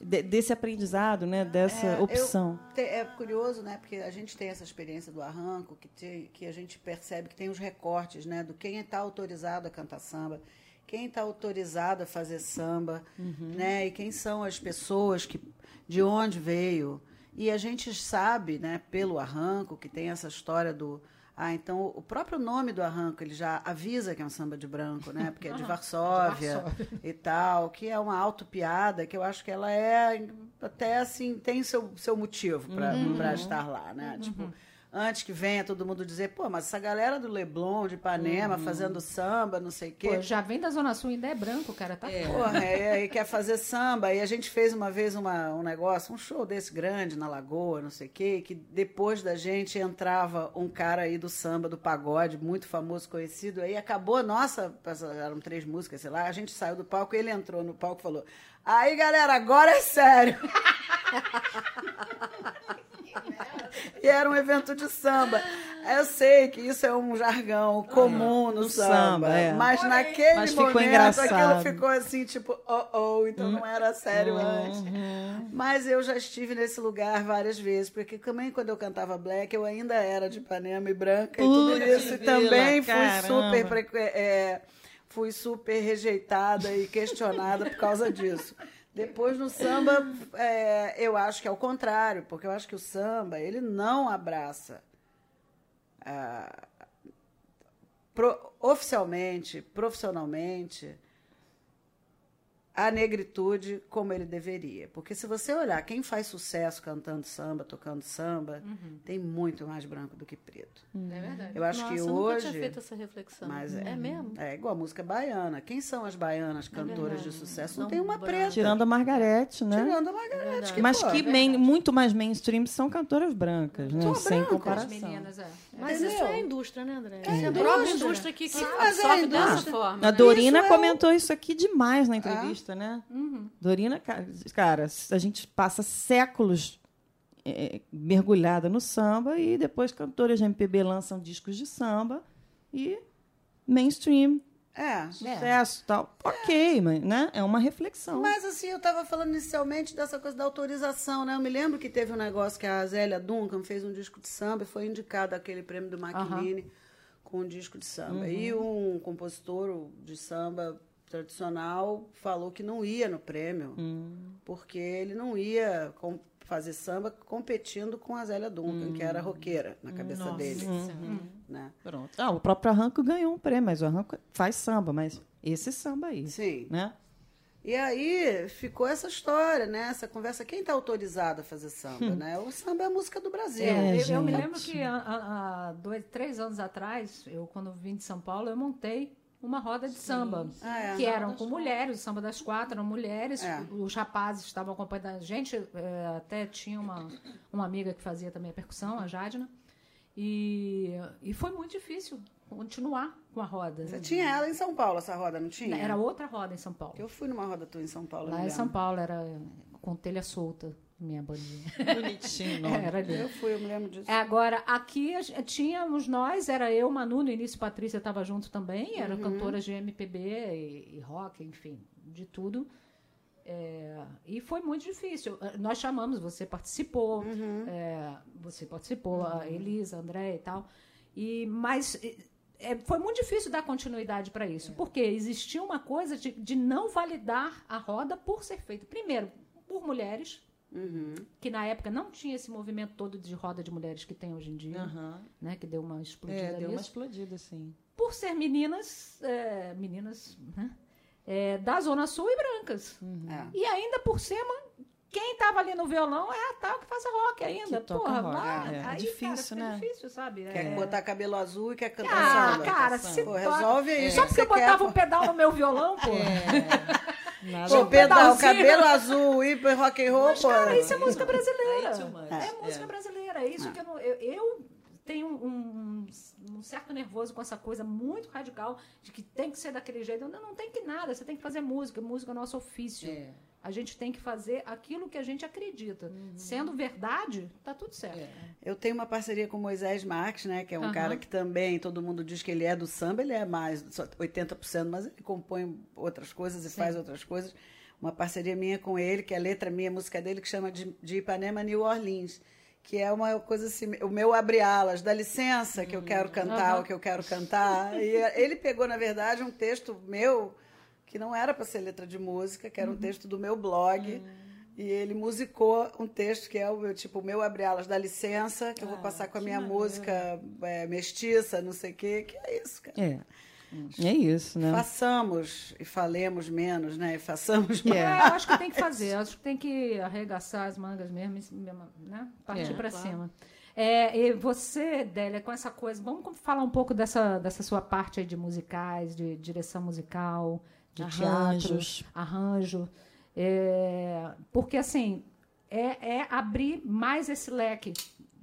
de- desse aprendizado, né? Dessa É, opção. Te- É curioso, né? Porque a gente tem essa experiência do arranco, que, tem- que a gente percebe que tem os recortes, né? Do quem está autorizado a cantar samba, quem está autorizado a fazer samba, né? E quem são as pessoas que, de onde veio. E a gente sabe, né? Pelo arranco, que tem essa história do ah, então o próprio nome do arranco ele já avisa que é um samba de branco, né? Porque é de Varsóvia, e tal, que é uma autopiada que eu acho que ela é até assim, tem seu, seu motivo para estar lá, né? Tipo, antes que venha todo mundo dizer, pô, mas essa galera do Leblon, de Ipanema, fazendo samba, não sei o quê. Pô, já vem da Zona Sul, ainda é branco, cara. Tá Porra, é, e quer fazer samba. E a gente fez uma vez uma, um negócio, um show desse grande na Lagoa, não sei o quê, que depois da gente entrava um cara aí do samba, do pagode, muito famoso, conhecido. Aí acabou a nossa, eram três músicas, sei lá, a gente saiu do palco, ele entrou no palco e falou: Aí, galera, agora é sério. E era um evento de samba. Eu sei que isso é um jargão comum no No samba, samba, é. mas naquele Mas ficou momento engraçado. aquilo ficou assim, tipo, oh, oh, então não era sério Uhum. antes. Mas eu já estive nesse lugar várias vezes, porque também quando eu cantava black, eu ainda era de Ipanema e branca e tudo isso. E também fui caramba. super, é, fui super rejeitada e questionada por causa disso. Depois no samba, é, eu acho que é o contrário, porque eu acho que o samba, ele não abraça ah, pro- oficialmente, profissionalmente, a negritude como ele deveria. Porque se você olhar quem faz sucesso cantando samba, tocando samba, tem muito mais branco do que preto. É verdade. Eu acho Nossa, que eu nunca hoje. tinha feito essa reflexão. Mas é. É mesmo? É igual a música baiana. Quem são as baianas cantoras de verdade. sucesso? Não, Não tem uma branca. preta. Tirando a Margarete, né? Tirando a Margarete. Que, Mas pô, que main- muito mais mainstream são cantoras brancas, né? São Sem brancas. comparação. As meninas, é. Mas Entendeu? isso é a indústria, né, André? É é a indústria. própria indústria que, que Sim, mas é a absorve dessa forma. A né? Dorina Isso é o- comentou isso aqui demais na entrevista, né? Uhum. Dorina, ca- cara, a gente passa séculos é, mergulhada no samba e depois cantoras de MPB lançam discos de samba e mainstream, É. sucesso e tal. Ok, mas né? é uma reflexão. Mas assim, eu estava falando inicialmente dessa coisa da autorização, né? Eu me lembro que teve um negócio que a Zélia Duncan fez um disco de samba e foi indicada aquele prêmio do Macchini com um disco de samba. E um compositor de samba tradicional falou que não ia no prêmio, porque ele não ia com- fazer samba competindo com a Zélia Duncan, que era roqueira na cabeça dele. Né? Pronto. Ah, o próprio Arranco ganhou um prêmio, mas o Arranco faz samba, mas esse samba aí, Sim. né? E aí ficou essa história, né? Essa conversa. Quem está autorizado a fazer samba, Hum. né? O samba é a música do Brasil. É, eu, eu me lembro que há dois, três anos atrás, eu quando vim de São Paulo, eu montei uma roda de samba. Ah, é. Que eram com mulheres, o samba das quatro eram mulheres, É. os rapazes estavam acompanhando a gente, é, até tinha uma, uma amiga que fazia também a percussão, a Jadna. E, e foi muito difícil continuar com a roda. Você tinha ela em São Paulo, essa roda, não tinha? Era outra roda em São Paulo. Eu fui numa roda tua em São Paulo. Lá em. São Paulo era com telha solta, minha bandinha. Bonitinho. Era ali. Eu fui, eu me lembro disso. É, Agora, aqui tínhamos nós, era eu, Manu, no início Patrícia estava junto também, eram cantoras de MPB e, e rock, enfim, de tudo. É, e foi muito difícil. Eh, Nós chamamos, você participou, é, você participou, a Elisa, a André e tal. E, mas é, foi muito difícil dar continuidade para isso, porque existia uma coisa de, de não validar a roda por ser feita, primeiro, por mulheres, que na época não tinha esse movimento todo de roda de mulheres que tem hoje em dia, Aham. né? Que deu uma explodida É, deu uma nisso. explodida, assim. Por ser meninas, é, meninas, né? É, da Zona Sul e brancas. É. E ainda por cima, quem estava ali no violão é a tal que faz rock ainda. Que toca Porra, rock, lá, é. É aí, difícil, cara, né? fica difícil, sabe? Quer É. botar cabelo azul e quer cantar Ah, samba. cara, se Pô, resolve aí. Só porque eu você quer, botava pô. um pedal no meu violão, pô. Nada Pô, um pedal, cabelo azul, hiper rock and roll, Mas, cara, isso é música brasileira. É, É. música brasileira. É isso que eu, não, eu, eu tenho um, um certo nervoso com essa coisa muito radical de que tem que ser daquele jeito. Não, não tem que nada. Você tem que fazer música. Música é nosso ofício. É. A gente tem que fazer aquilo que a gente acredita. Uhum. Sendo verdade, tá tudo certo. É. Eu tenho uma parceria com o Moisés Marques, né? Que é um Aham. cara que também, todo mundo diz que ele é do samba, ele é mais, só 80%, mas ele compõe outras coisas e faz outras coisas. Uma parceria minha com ele, que é a letra minha, a música dele, que chama de, de Ipanema New Orleans. Que é uma coisa assim, o meu abre-alas, dá licença que eu quero cantar Aham. o que eu quero cantar. E ele pegou, na verdade, um texto meu, que não era para ser letra de música, que era um texto do meu blog. E ele musicou um texto que é o meu, tipo, o meu abre-alas, dá licença, que eu vou passar com a minha música é, mestiça, não sei o quê, que é isso, cara. É. É isso, né? Façamos e falemos menos, né? E façamos mais. É, eu acho que tem que fazer. Eu acho que tem que arregaçar as mangas mesmo, e, né? Partir É, pra claro. cima. É, e você, Délia, com essa coisa, vamos falar um pouco dessa, dessa sua parte aí de musicais, de direção musical, de Arranjos. teatro, arranjo. É, porque, assim, é, é abrir mais esse leque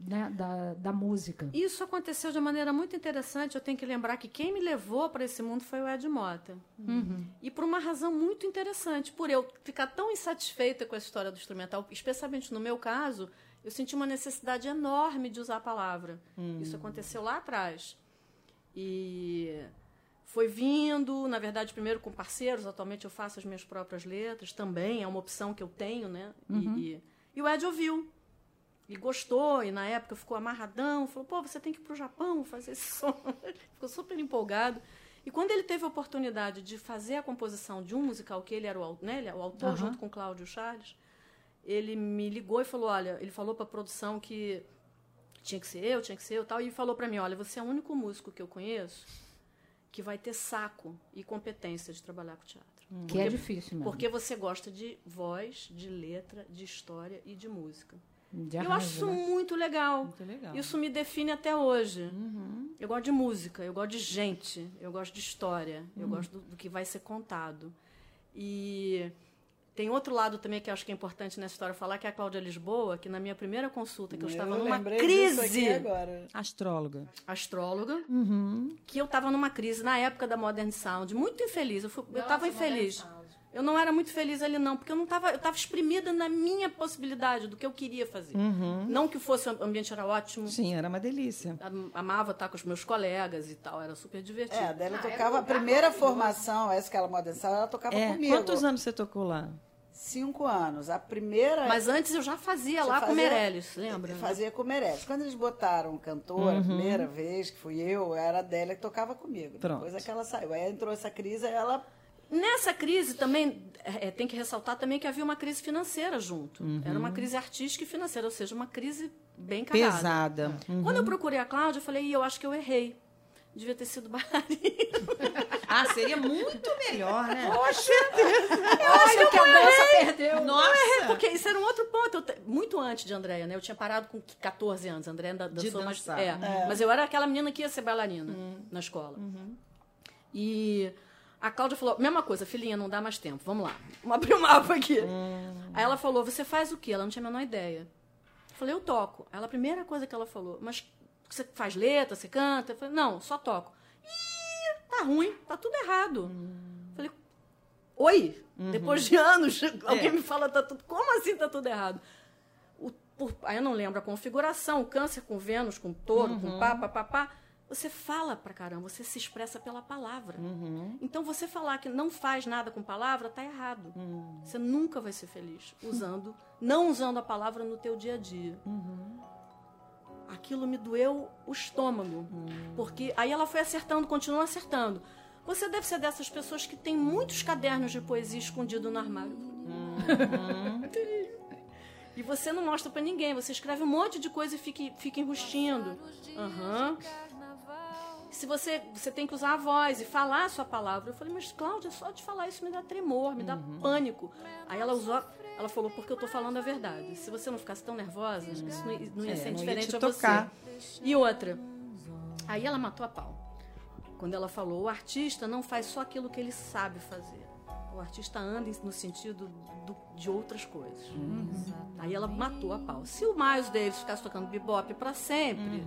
né, da, da música. Isso aconteceu de maneira muito interessante. Eu tenho que lembrar que quem me levou para esse mundo foi o Ed Mota. E por uma razão muito interessante. Por eu ficar tão insatisfeita com a história do instrumental, especialmente no meu caso, eu senti uma necessidade enorme de usar a palavra. Isso aconteceu lá atrás. E foi vindo, na verdade, primeiro com parceiros. Atualmente eu faço as minhas próprias letras também, é uma opção que eu tenho, né? E- E, e o Ed ouviu. E gostou, e na época ficou amarradão, falou, pô, você tem que ir pro Japão fazer esse som. ficou super empolgado. E quando ele teve a oportunidade de fazer a composição de um musical, que ele era o, né, ele é o autor, Aham. junto com Cláudio Charles, ele me ligou e falou, olha, ele falou para a produção que tinha que ser eu, tinha que ser eu tal, e falou para mim, olha, você é o único músico que eu conheço que vai ter saco e competência de trabalhar com teatro. Que é difícil mesmo. Porque você gosta de voz, de letra, de história e de música. De eu arranjo, acho isso né? muito legal. Muito legal. Isso me define até hoje. Eu gosto de música, eu gosto de gente, eu gosto de história, eu gosto do, do que vai ser contado. E tem outro lado também que eu acho que é importante nessa história falar, que é a Cláudia Lisboa, que na minha primeira consulta, que eu, estava numa crise agora. Astróloga. astróloga, Uhum. que eu estava numa crise na época da Modern Sound, muito infeliz. Eu, eu estava infeliz. Eu não era muito feliz ali, não, porque eu não estava. Eu estava exprimida na minha possibilidade do que eu queria fazer. Não que fosse o ambiente era ótimo. Sim, era uma delícia. am- Amava estar com os meus colegas e tal, era super divertido. É, a Adélia tocava a primeira formação, essa que ela moda ela tocava É, comigo. quantos anos você tocou lá? Cinco anos. A primeira. Mas antes eu já fazia lá com fazia- Meirelles, lembra? Fazia com o Meirelles. Quando eles botaram cantora, a primeira vez, que fui eu, era a Adélia que tocava comigo. Pronto. Depois é que ela saiu. Aí entrou essa crise, aí ela. Nessa crise também, é, tem que ressaltar também que havia uma crise financeira junto. Era uma crise artística e financeira, ou seja, uma crise bem cagada. Pesada. Quando eu procurei a Cláudia, eu falei, "Ih, eu acho que eu errei. Devia ter sido bailarina. Ah, seria muito melhor, né? Olha o que a dança perdeu. Nossa! Porque isso era um outro ponto. Eu muito antes de Andréia, né? Eu tinha parado com 14 anos. A Andréia De dançou mais. dançar. É, Mas eu era aquela menina que ia ser bailarina na escola. E a Cláudia falou: mesma coisa, filhinha, não dá mais tempo. Vamos lá. Vamos abrir o mapa aqui. Aí ela falou: você faz o quê? Ela não tinha a menor ideia. Eu falei: eu toco. Ela, a primeira coisa que ela falou: mas você faz letra, você canta? Eu falei: não, só toco. Ih, tá ruim, tá tudo errado. Falei: oi? Depois de anos, alguém me fala: tá tudo. Como assim tá tudo errado? O- por- aí eu não lembro a configuração, o câncer com Vênus, com touro, com pá, pá, pá, pá. Você fala pra caramba, você se expressa pela palavra. Então você falar que não faz nada com palavra, tá errado. Você nunca vai ser feliz usando, não usando a palavra no teu dia a dia. Aquilo me doeu o estômago. Porque aí ela foi acertando, continua acertando. Você deve ser dessas pessoas que tem muitos cadernos de poesia escondido no armário. E você não mostra pra ninguém, você escreve um monte de coisa e fica, fica enrustindo. Aham. Se você, você tem que usar a voz e falar a sua palavra. Eu falei, mas Cláudia, só de falar isso me dá tremor, me dá Uhum. pânico. Aí ela usou, ela falou, porque eu tô falando a verdade. Se você não ficasse tão nervosa, isso não, ia- não ia É, ser não ia diferente te a tocar. você. E outra, aí ela matou a pau. Quando ela falou, o artista não faz só aquilo que ele sabe fazer. O artista anda no sentido do- de outras coisas. Aí ela matou a pau. Se o Miles Davis ficasse tocando bebop para sempre,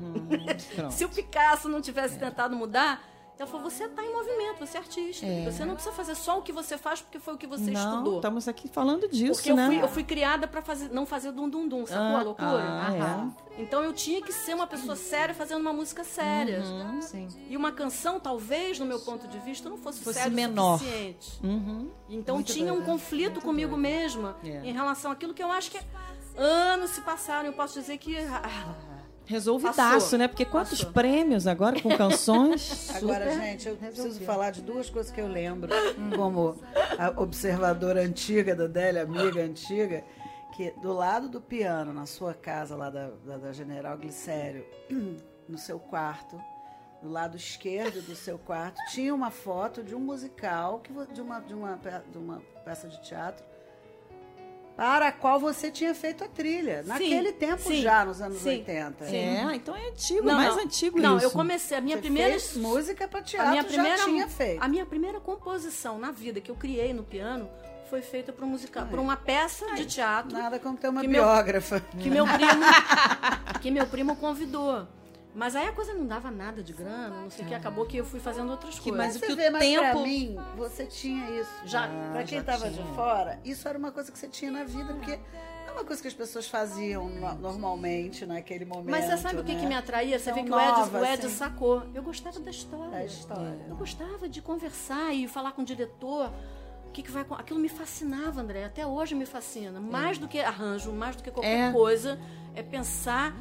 Pronto. se o Picasso não tivesse tentado mudar, ela falou: você está em movimento, você é artista. Você não precisa fazer só o que você faz porque foi o que você não, estudou. estamos aqui falando disso, Porque eu né? fui, eu fui criada para fazer, não fazer dum dum dum, sacou Ah, a loucura? ah, Então eu tinha que ser uma pessoa séria fazendo uma música séria. Uhum. E uma canção, talvez, no meu ponto de vista, não fosse, Fosse séria menor. o suficiente. Uhum. Então Muito tinha um doida. conflito comigo mesma É. em relação àquilo que eu acho que anos se passaram. Eu posso dizer que ah, Resolvidaço, Passou. né? Porque quantos Passou. prêmios agora com canções? Agora, gente, eu preciso resolvido. falar de duas coisas que eu lembro, como a observadora antiga da Adélia, amiga antiga, que do lado do piano, na sua casa lá da, da, da General Glicério, no seu quarto, do lado esquerdo do seu quarto, tinha uma foto de um musical, que, de, uma, de, uma, de uma peça de teatro, para a qual você tinha feito a trilha. Naquele tempo sim, já, nos anos sim, 80. É, então é antigo, Não, mais não. antigo Não, isso. eu comecei a minha Você primeira fez música para a teatro, minha primeira já tinha feito. a minha primeira composição na vida que eu criei no piano foi feita para um musical, para uma peça de teatro Nada como ter uma Que meu- biógrafa. que meu primo que meu primo convidou. Mas aí a coisa não dava nada de grana, não sei o que, acabou que eu fui fazendo outras Que- coisas. mas o Você que vê, o mas pra tempo- mim, você tinha isso. Já. Ah, pra quem já tava tinha. de fora, isso era uma coisa que você tinha na vida, porque é uma coisa que as pessoas faziam no- normalmente naquele momento. Mas você sabe o que, né? que me atraía? Você Tão vê que o Ed, nova, o Ed assim. sacou. Eu gostava da história. Da história. Eu gostava de conversar e falar com o diretor. O que, que vai Aquilo me fascinava, André. Até hoje me fascina. Mais do que arranjo, mais do que qualquer É. coisa, é pensar.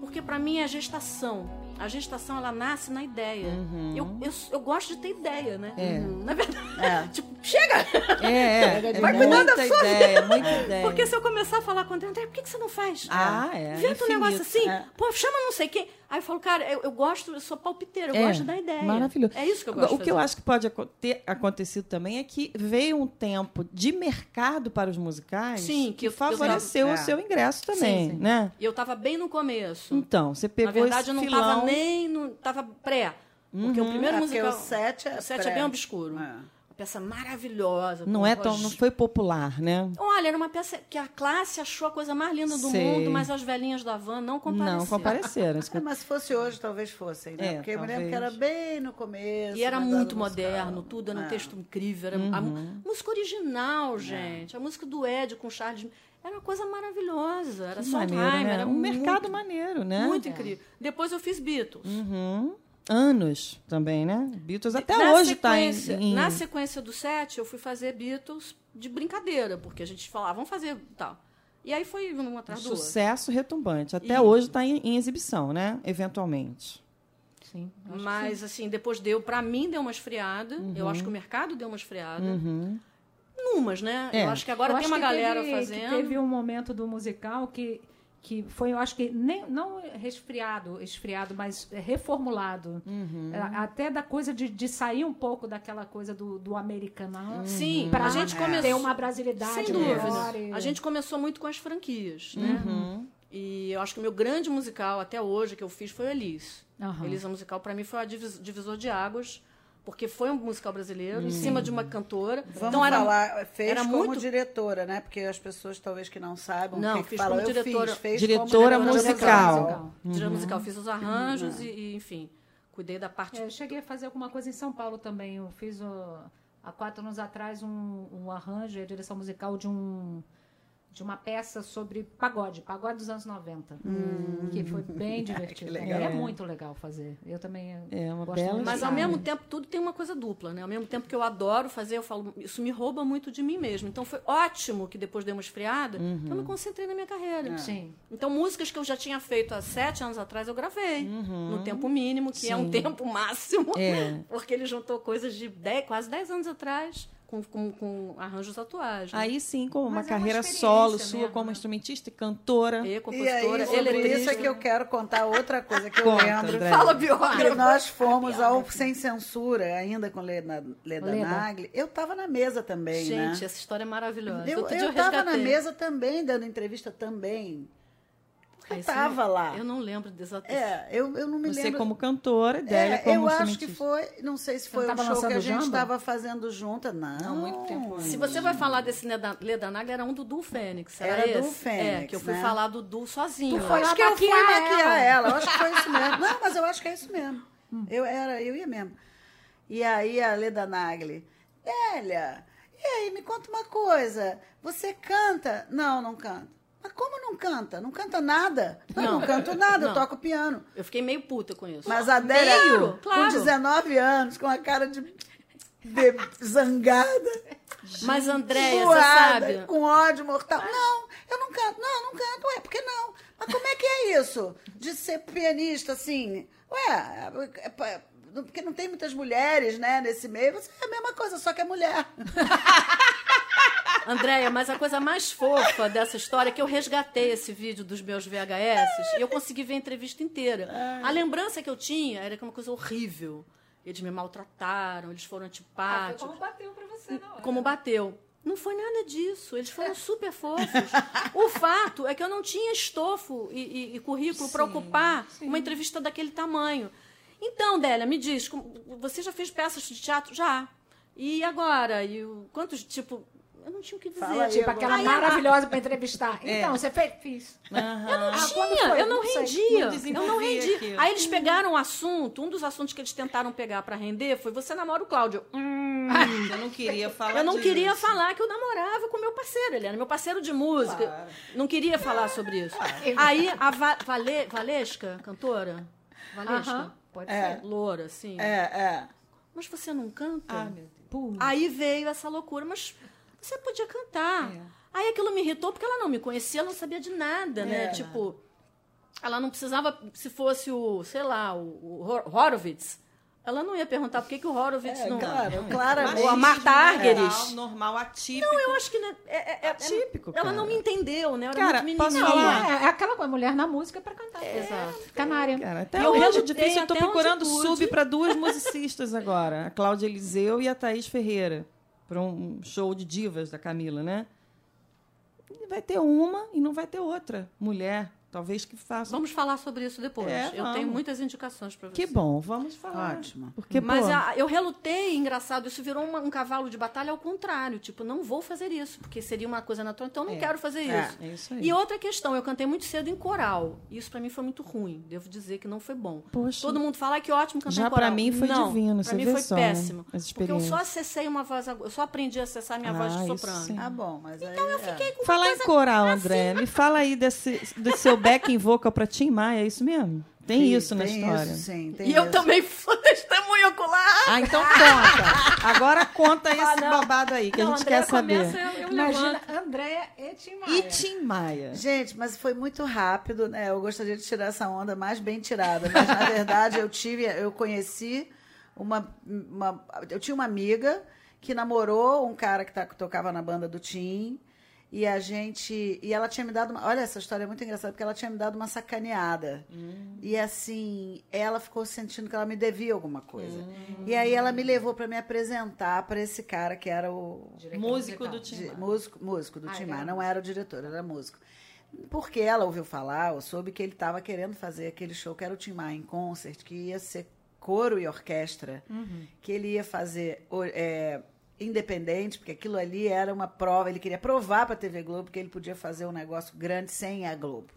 Porque para mim é gestação. A gestação ela nasce na ideia. Eu, eu, eu gosto de ter ideia, né? É. Na verdade, É. tipo, chega! É, é, é Vai cuidar da muita ideia, muita ideia. Porque se eu começar a falar com o André, por que, que você não faz? Ah, é, Inventa um negócio assim, É. pô, chama não sei quem. Aí eu falo, cara, eu, eu gosto, eu sou palpiteira, eu É, gosto da ideia. Maravilhoso. É isso que eu gosto O que eu acho que pode ter acontecido também é que veio um tempo de mercado para os musicais Sim, que que eu- favoreceu eu o tava- seu ingresso também, Sim, sim. né? E eu tava bem no começo. Então, você pegou Na verdade, esse eu não filão... nem no. Tava pré. Porque o primeiro É, porque musical. o sete é o sete é pré. bem obscuro. É. Uma peça maravilhosa. Não é voz- tão, não foi popular, né? Olha, era uma peça que a classe achou a coisa mais linda do Sei. mundo, mas as velhinhas da van não compareceram. Não compareceram. É, mas se fosse hoje, talvez fossem, né? É, Porque eu me lembro que talvez. era bem no começo. E era né, muito musical. moderno, tudo, era um É. texto incrível. Era a mu- música original, gente. A música do Ed com Charles. Era uma coisa maravilhosa. Era maneiro, né? era um mercado muito, maneiro, né? Muito incrível. Depois eu fiz Beatles. Uhum. anos também, né? Beatles até na hoje está em, em- Na sequência do set, eu fui fazer Beatles de brincadeira, porque a gente falava, vamos fazer tal. E aí foi um atrás do outro. sucesso retumbante. Até E- hoje está em, em exibição, né? Eventualmente. Sim. Mas, assim, depois deu, pra mim, deu uma esfriada. Eu Uhum. acho que o mercado deu uma esfriada. Numas, né? É. Eu acho que agora Eu tem uma galera teve, fazendo. Teve um momento do musical que, que foi, eu acho que nem, não resfriado, esfriado, mas reformulado. Uhum. É, Até da coisa de, de sair um pouco daquela coisa do, do americano. Sim, Pra a gente é. começou. ter uma brasilidade Sem dúvida. e- A gente começou muito com as franquias, né? Uhum. E eu acho que o meu grande musical até hoje que eu fiz foi o Elis. Aham. Elis é musical, para mim, foi um divis- divisor de águas, porque foi um musical brasileiro, em cima de uma cantora. Vamos então era, falar, fez era como muito- diretora, né? Porque as pessoas talvez que não saibam Não, o que, que fiz falam. como Eu diretora- fiz, fez Diretora como musical. diretora musical. Fiz os arranjos e, e, enfim, cuidei da parte... É, eu cheguei a fazer alguma coisa em São Paulo também. Eu fiz o- há quatro anos atrás um, um arranjo e a direção musical de um de uma peça sobre pagode, pagode dos anos 90. Que foi bem divertido. legal. É muito legal fazer. Eu também É uma gosto bela muito. Mas ao mesmo tempo tudo tem uma coisa dupla, né? Ao mesmo tempo que eu adoro fazer, eu falo, isso me rouba muito de mim mesmo. Então foi ótimo que depois dei uma esfriada, eu me concentrei na minha carreira. Sim. Então músicas que eu já tinha feito há sete anos atrás eu gravei no tempo mínimo, que é um tempo máximo, É. porque ele juntou coisas de dez, quase 10 anos atrás com, com, com arranjos atuais. Né? Aí sim, como uma Mas é uma carreira experiência solo sua mesmo, como né? instrumentista e cantora. E E aí, compositora, sobre isso é que eu quero contar outra coisa que eu Conta, lembro. André. Fala, Que Bjorn. nós fomos ao Sem Censura, ainda com Leda, Leda, Leda. Nagli. Eu estava na mesa também, Gente, né? essa história é maravilhosa. Eu estava na mesa também, dando entrevista também. Eu você estava não- lá. Eu não lembro exatamente. É, eu, eu não me Você lembro. como cantora, Délia É, como eu acho que foi, não sei se foi Você um show que a gente estava fazendo junta, não. Não, muito tempo antes. Se você vai falar desse Leda Leda Nagli, era um do Du Fênix. Era esse? do Fênix, É, que eu fui né? falar do Du sozinho. Tu foi Eu acho que eu fui maquiar ela. ela. Eu acho que foi isso mesmo. Não, mas eu acho que é isso mesmo. Eu, era, eu ia mesmo. E aí a Leda Nagli, Délia, e aí, me conta uma coisa. Você canta? Não, não canto. Como não canta? Não canta nada? Não, não, canto nada, eu Não. toco piano. Eu fiquei meio puta com isso. Mas a Délia, Meio? com Claro. 19 anos, com a cara de, de zangada, Mas, Andréia, você sabe... com ódio mortal. Não, eu não canto. Não, não canto. Ué, por que não? Mas como é que é isso? De ser pianista, assim? Ué, é pa- porque não tem muitas mulheres, né, nesse meio. Você é a mesma coisa, só que é mulher. Andréia, mas a coisa mais fofa dessa história é que eu resgatei esse vídeo dos meus VHS e eu consegui ver a entrevista inteira. A lembrança que eu tinha era que uma coisa horrível. Eles me maltrataram, eles foram Ah, antipáticos. como bateu pra você na hora. como bateu. Não foi nada disso. Eles foram super fofos. o fato é que eu não tinha estofo e, e- e currículo para ocupar uma entrevista daquele tamanho. Então, Délia, me diz, você já fez peças de teatro? Já. E agora? E o, quantos, tipo, eu não tinha o que dizer. Fala Tipo, aquela Aí, maravilhosa pra entrevistar. Então, você fez? Fiz. Eu não Ah, tinha, eu não rendia. Não eu não rendia. aquilo. Aí eles pegaram o assunto, um dos assuntos que eles tentaram pegar para render foi você namora o Cláudio. Hum, Eu não queria falar eu não disso. queria falar que eu namorava com meu parceiro, ele era meu parceiro de música. Claro. Não queria falar sobre isso. Aí a Va Vale Valesca, cantora, Valesca, Aham, pode É. ser. loura, assim. É, é. Mas você não canta? Ah, meu Deus. Aí veio essa loucura, mas você podia cantar. Aí aquilo me irritou porque ela não me conhecia, ela não sabia de nada, né? É. Tipo, ela não precisava, se fosse o, sei lá, o, o Hor- Horowitz, ela não ia perguntar por que, que o Horowitz É, não. claro, claramente. Ou a Marta Argerich. Normal, normal, atípico. Não, eu acho que né, é, é- é- Atípico, ela cara. não me entendeu, né? Eu era Cara, muito posso falar? É, é aquela coisa, mulher na música é pra cantar. Exato. Canária. Cara, até Eu hoje é difícil. Eu tô procurando sub para duas musicistas agora. A Cláudia Eliseu e a Thaís Ferreira. Para um show de divas da Camila, né? Vai ter uma e não vai ter outra mulher. Talvez que faça. Vamos falar sobre isso depois. É, eu tenho muitas indicações para você. Que bom, vamos falar. Ótimo. Porque, Mas pô, a- eu relutei, engraçado, isso virou uma- um cavalo de batalha ao contrário. Tipo, não vou fazer isso, porque seria uma coisa natural, então eu não É. quero fazer É, isso. é isso aí. E outra questão, eu cantei muito cedo em coral. Isso pra mim foi muito ruim. Devo dizer que não foi bom. Poxa. Todo mundo fala "Ai, que ótimo cantar Já em coral. pra mim foi não, divino, Pra você mim foi só, né, péssimo. as Porque eu só acessei uma voz aguda. Eu só aprendi a acessar minha voz Ah, de isso soprano. sim. Ah, bom, mas então eu fiquei Falar em coral, André, me fala aí desse, do seu backing vocal para Tim Maia, é isso mesmo? Tem Sim, isso na tem história. Isso, sim, tem E eu isso. também sou testemunha ocular. Ah, então conta. Agora conta esse Ah, não. babado aí que Não, a gente Andréa quer saber. começa, eu, eu Imagina. Andréia e Tim Maia. E Tim Maia? Gente, mas foi muito rápido, né? Eu gostaria de tirar essa onda mais bem tirada, mas na verdade eu tive, eu conheci uma, uma eu tinha uma amiga que namorou um cara que, tá- que tocava na banda do Tim e a gente e ela tinha me dado uma, olha essa história é muito engraçada porque ela tinha me dado uma sacaneada e assim ela ficou sentindo que ela me devia alguma coisa e aí ela me levou para me apresentar para esse cara que era o Diretor Músico musical. do Tim de- Maia. músico, músico do Ah, Tim ele Maia. era Não era o diretor, era músico. Porque ela ouviu falar, ou soube que ele estava querendo fazer aquele show que era o Tim Maia em concert, que ia ser coro e orquestra, que ele ia fazer é, independente, porque aquilo ali era uma prova, ele queria provar para a TV Globo que ele podia fazer um negócio grande sem a Globo.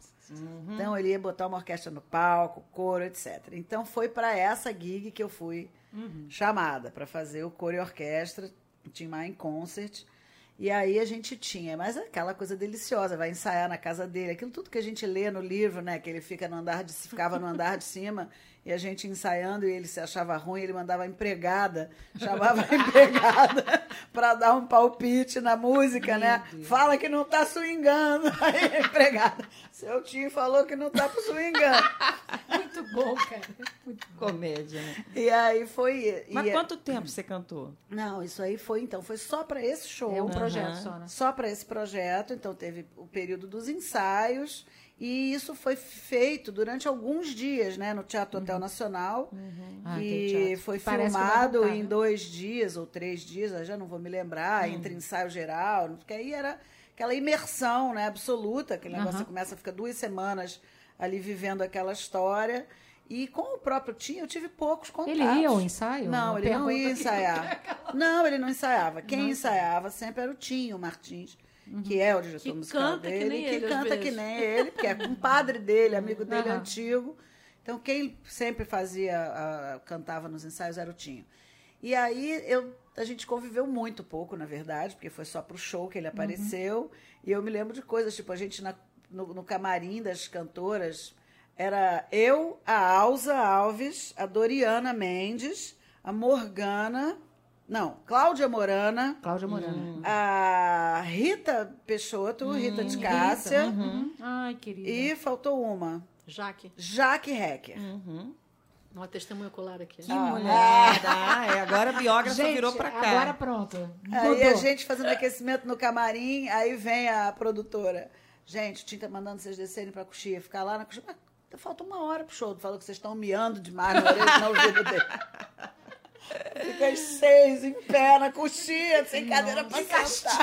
Então ele ia botar uma orquestra no palco, coro, etc. Então foi para essa gig que eu fui chamada para fazer o coro e orquestra, Tim Maia em concert. E aí a gente tinha, mas aquela coisa deliciosa, vai ensaiar na casa dele, aquilo tudo que a gente lê no livro, né, que ele fica no andar de, ficava no andar de cima e a gente ensaiando e ele se achava ruim, ele mandava a empregada, chamava a empregada para dar um palpite na música, né? Fala que não tá swingando. Aí a empregada, seu tio falou que não tá swingando. Muito bom, cara. Muito bom. Comédia, né? E aí foi. Mas e- quanto tempo você cantou? Não, isso aí foi então, foi só para esse show. É um projeto só, né? Só para esse projeto, então teve o período dos ensaios e isso foi feito durante alguns dias, né, no Teatro Hotel Nacional. Ah, tem e teatro. foi Parece filmado voltar, em né? dois dias ou três dias, já não vou me lembrar, Uhum. entre ensaio geral, porque aí era aquela imersão, né, absoluta, aquele negócio você começa a ficar duas semanas ali vivendo aquela história. E com o próprio Tim, eu tive poucos contatos. Ele ia ao ensaio? Não, ele não ia ensaiar. Não, ele não ensaiava. Quem ensaiava sempre era o Tinho Martins, que é o diretor Que musical que dele, nem que ele, canta que nem ele, porque é compadre dele, amigo dele Aham. antigo. Então, quem sempre fazia, ah, cantava nos ensaios era o Tinho. E aí eu, a gente conviveu muito pouco, na verdade, porque foi só pro show que ele apareceu. E eu me lembro de coisas, tipo, a gente na- no, no camarim das cantoras, era eu, a Alza Alves, a Doriana Mendes, a Morgana, não, Cláudia Morana, Cláudia Morana. a Rita Peixoto, Rita de Cássia, Uhum. Ai, querida. e faltou uma, Jaque. Jaque Hecker. Uhum. Uma testemunha ocular aqui. Que Ah. mulherada. Ah, é, agora a biógrafa Gente, virou pra cá. agora pronto. Aí a gente fazendo aquecimento no camarim, aí vem a produtora. Gente, o Tim tá mandando vocês descerem pra coxia, ficar lá na coxia. Mas falta uma hora pro show. Falou que vocês estão miando demais na orelha no ouvido dele. Fica às seis, em pé, na coxia, sem cadeira pra sentar.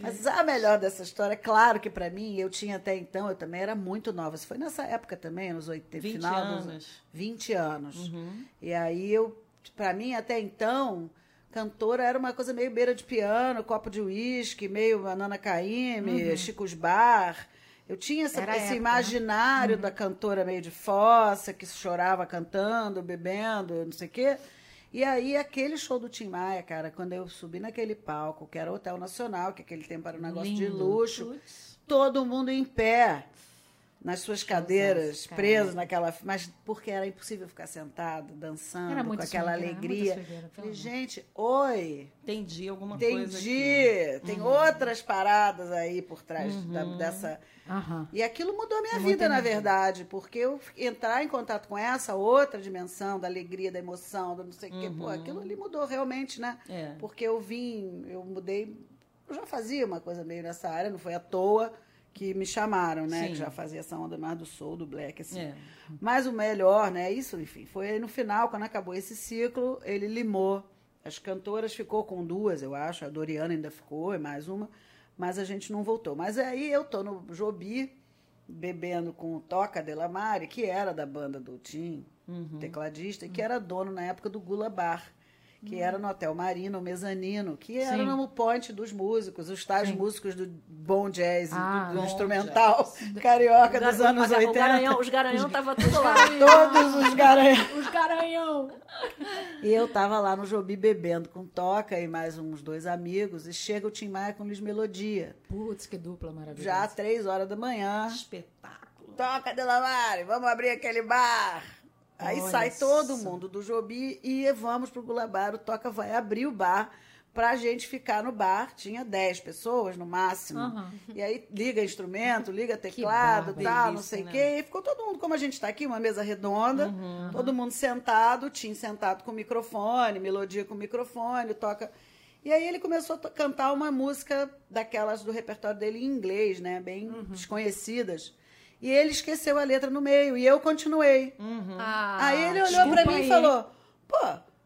Mas a melhor dessa história, claro que pra mim, eu tinha até então, eu também era muito nova. Isso foi nessa época também, nos 80, 20 final anos. dos 20 anos. Uhum. E aí eu, pra mim, até então, cantora era uma coisa meio beira de piano, copo de uísque, meio Nana Caymmi, Chico's Bar. Eu tinha essa- Uhum. Esse época, né? imaginário da cantora meio de fossa, que chorava cantando, bebendo, não sei o quê. E aí, aquele show do Tim Maia, cara, quando eu subi naquele palco, que era o Hotel Nacional, que aquele tempo era um negócio de Lindo. luxo, Putz. todo mundo em pé nas suas cadeiras, cara. preso naquela. Mas porque era impossível ficar sentado, dançando, Era com muito aquela swingueira, alegria. pelo Falei, gente, oi, Entendi alguma coisa entendi. Tem Uhum. outras paradas aí por trás da- dessa. Aham. E aquilo mudou a minha Muita vida, na verdade, porque eu entrar em contato com essa outra dimensão da alegria, da emoção, do não sei o quê, pô, aquilo ali mudou realmente, né? É. Porque eu vim, eu mudei, eu já fazia uma coisa meio nessa área, não foi à toa que me chamaram, né? Sim. Que já fazia essa onda mais do soul, do black, assim. É. Mas o melhor, né? Isso, enfim, foi aí no final, quando acabou esse ciclo, ele limou. As cantoras ficou com duas, eu acho. A Doriana ainda ficou, e mais uma. Mas a gente não voltou. Mas aí eu tô no Jobi, bebendo com o Toca Delamare, que era da banda do Tim, tecladista, e que era dono na época do Gula Bar. Que era no Hotel Marino, o mezanino, que era Sim. no point dos músicos, os tais Sim. músicos do bom jazz, Ah, do, do bom instrumental carioca dos Gar- anos o 80. Garanhão, os garanhão estavam tudo lá. Todos os garanhões. Os garanhão. E eu tava lá no Jobi bebendo com Toca e mais uns dois amigos. E chega o Tim Maia com Luiz Melodia. Putz, que dupla maravilhosa. Já às três horas da manhã. Espetáculo. toca Delamare, vamos abrir aquele bar. Aí Olha sai todo só. mundo do Jobi e vamos pro Gulabar. O Toca vai abrir o bar pra gente ficar no bar. Tinha 10 pessoas no máximo. Aham. E aí liga instrumento, liga teclado, bárbaro. tal, não Delícia, sei o né? quê. E ficou todo mundo, como a gente está aqui, uma mesa redonda, todo mundo sentado, Tim sentado com microfone, melodia com microfone, toca. E aí ele começou a cantar uma música daquelas do repertório dele em inglês, né? Bem desconhecidas. E ele esqueceu a letra no meio e eu continuei. Ah, aí ele olhou pra desculpa mim aí. e falou: Pô,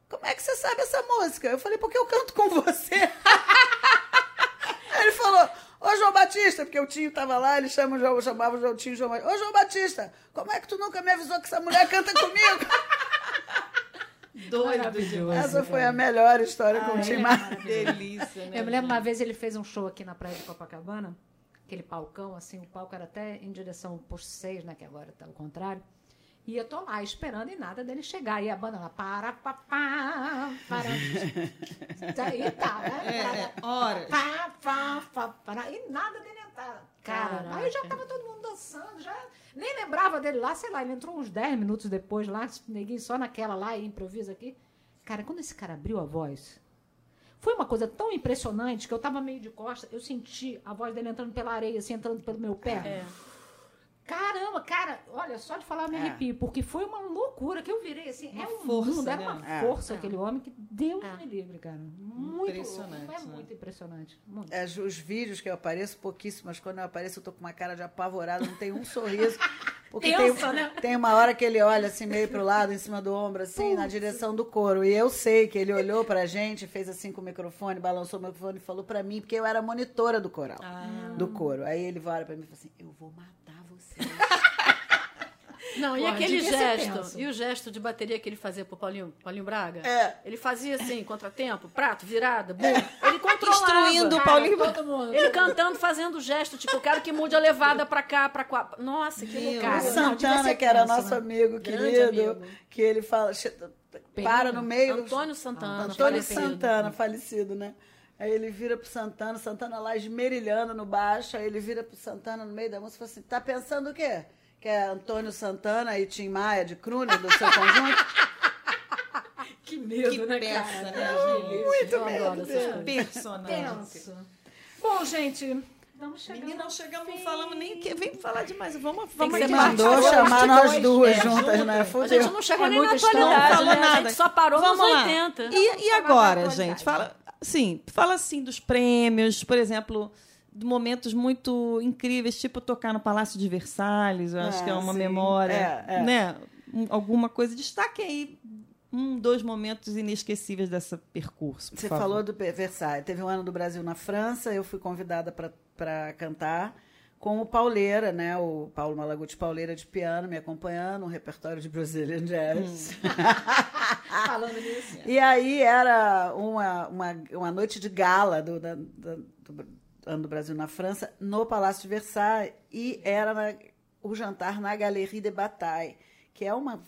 como é que você sabe essa música? Eu falei: Porque eu canto com você. Aí ele falou: Ô João Batista, porque o tio tava lá, ele chama, o João- chamava o João Tio João Batista. Ô João Batista, como é que tu nunca me avisou que essa mulher canta comigo? Doido. Essa foi a melhor história com o Tim. Delícia, né? Eu me lembro uma vez ele fez um show aqui na praia de Copacabana, aquele palcão, assim, o palco era até em direção posto 6, né? Que agora tá ao contrário. E eu tô lá esperando e nada dele chegar. E a banda lá, para, pá, pá, para. Aí tá, né? É, é, horas. Pá, pá, pá, para. E nada dele entrar. Cara, Caraca. aí já tava todo mundo dançando, já nem lembrava dele lá, sei lá, ele entrou uns 10 minutos depois lá, neguinho só naquela lá e improvisa aqui. Cara, quando esse cara abriu a voz, foi uma coisa tão impressionante que eu tava meio de costa, eu senti a voz dele entrando pela areia, assim, entrando pelo meu pé. É. Caramba, cara, olha, só de falar eu me É. arrepio, porque foi uma loucura que eu virei assim. Uma é um força, mundo, é né? uma É. força aquele homem que Deus É. me livre, cara. Muito Impressionante, É né? muito impressionante. Muito. É, os vídeos que eu apareço, pouquíssimos, mas quando eu apareço, eu tô com uma cara de apavorada, não tem um sorriso. Porque tem, né? tem uma hora que ele olha assim, meio pro lado, em cima do ombro, assim, na direção do coro. E eu sei que ele olhou pra gente, fez assim com o microfone, balançou o microfone e falou pra mim, porque eu era monitora do coral, do coro. Aí ele olha pra mim e fala assim: Eu vou matar você. Não, e aquele gesto, e o gesto de bateria que ele fazia pro Paulinho, Paulinho Braga? É. Ele fazia assim, contratempo, prato, virada, bum. Ele controlava. Instruindo o Paulinho Todo mundo. Ele cantando, fazendo gesto, tipo, eu quero que mude a levada pra cá, pra cá. Nossa, que loucura. Cara, o não, Santana, ser que era nosso né? amigo Grande querido, amigo. que ele fala, para no meio. Antônio Santana. Antônio falecido. Santana, falecido, né? Aí ele vira pro Santana, Santana lá esmerilhando no baixo, aí ele vira pro Santana no meio da música e fala assim: tá pensando o quê? Que é Antônio Santana e Tim Maia de Crune do seu conjunto? Que medo, Que né, peça, cara? né, Muito Eu adoro essas coisas. Personagem. Tenso. Bom, gente, vamos chegando. Menina, não chegamos, não falamos nem que. Vem falar demais. Vamos, vamos Você mandou chamar nós dois, duas é, juntas, né? A Fudeu. gente não chegou É nem na atualidade, Não falou né? A nada. gente só parou Vamos nos lá. 80. E, e agora, gente? Fala, sim, fala assim dos prêmios, por exemplo, momentos muito incríveis, tipo tocar no Palácio de Versalhes, eu acho Ah, que é uma sim. memória, É, é. né? Um- alguma coisa. Destaque aí um, dois momentos inesquecíveis desse percurso. Você favor. falou do Versailles. Teve um ano do Brasil na França, eu fui convidada para cantar com o Pauleira, né? O Paulo Malaguti Pauleira de piano me acompanhando, um repertório de Brazilian Jazz. Falando nisso. E aí era uma, uma, uma noite de gala do, da- da- do ano do Brasil na França, no Palácio de Versailles, e era na- o jantar na Galerie de Bataille, que é uma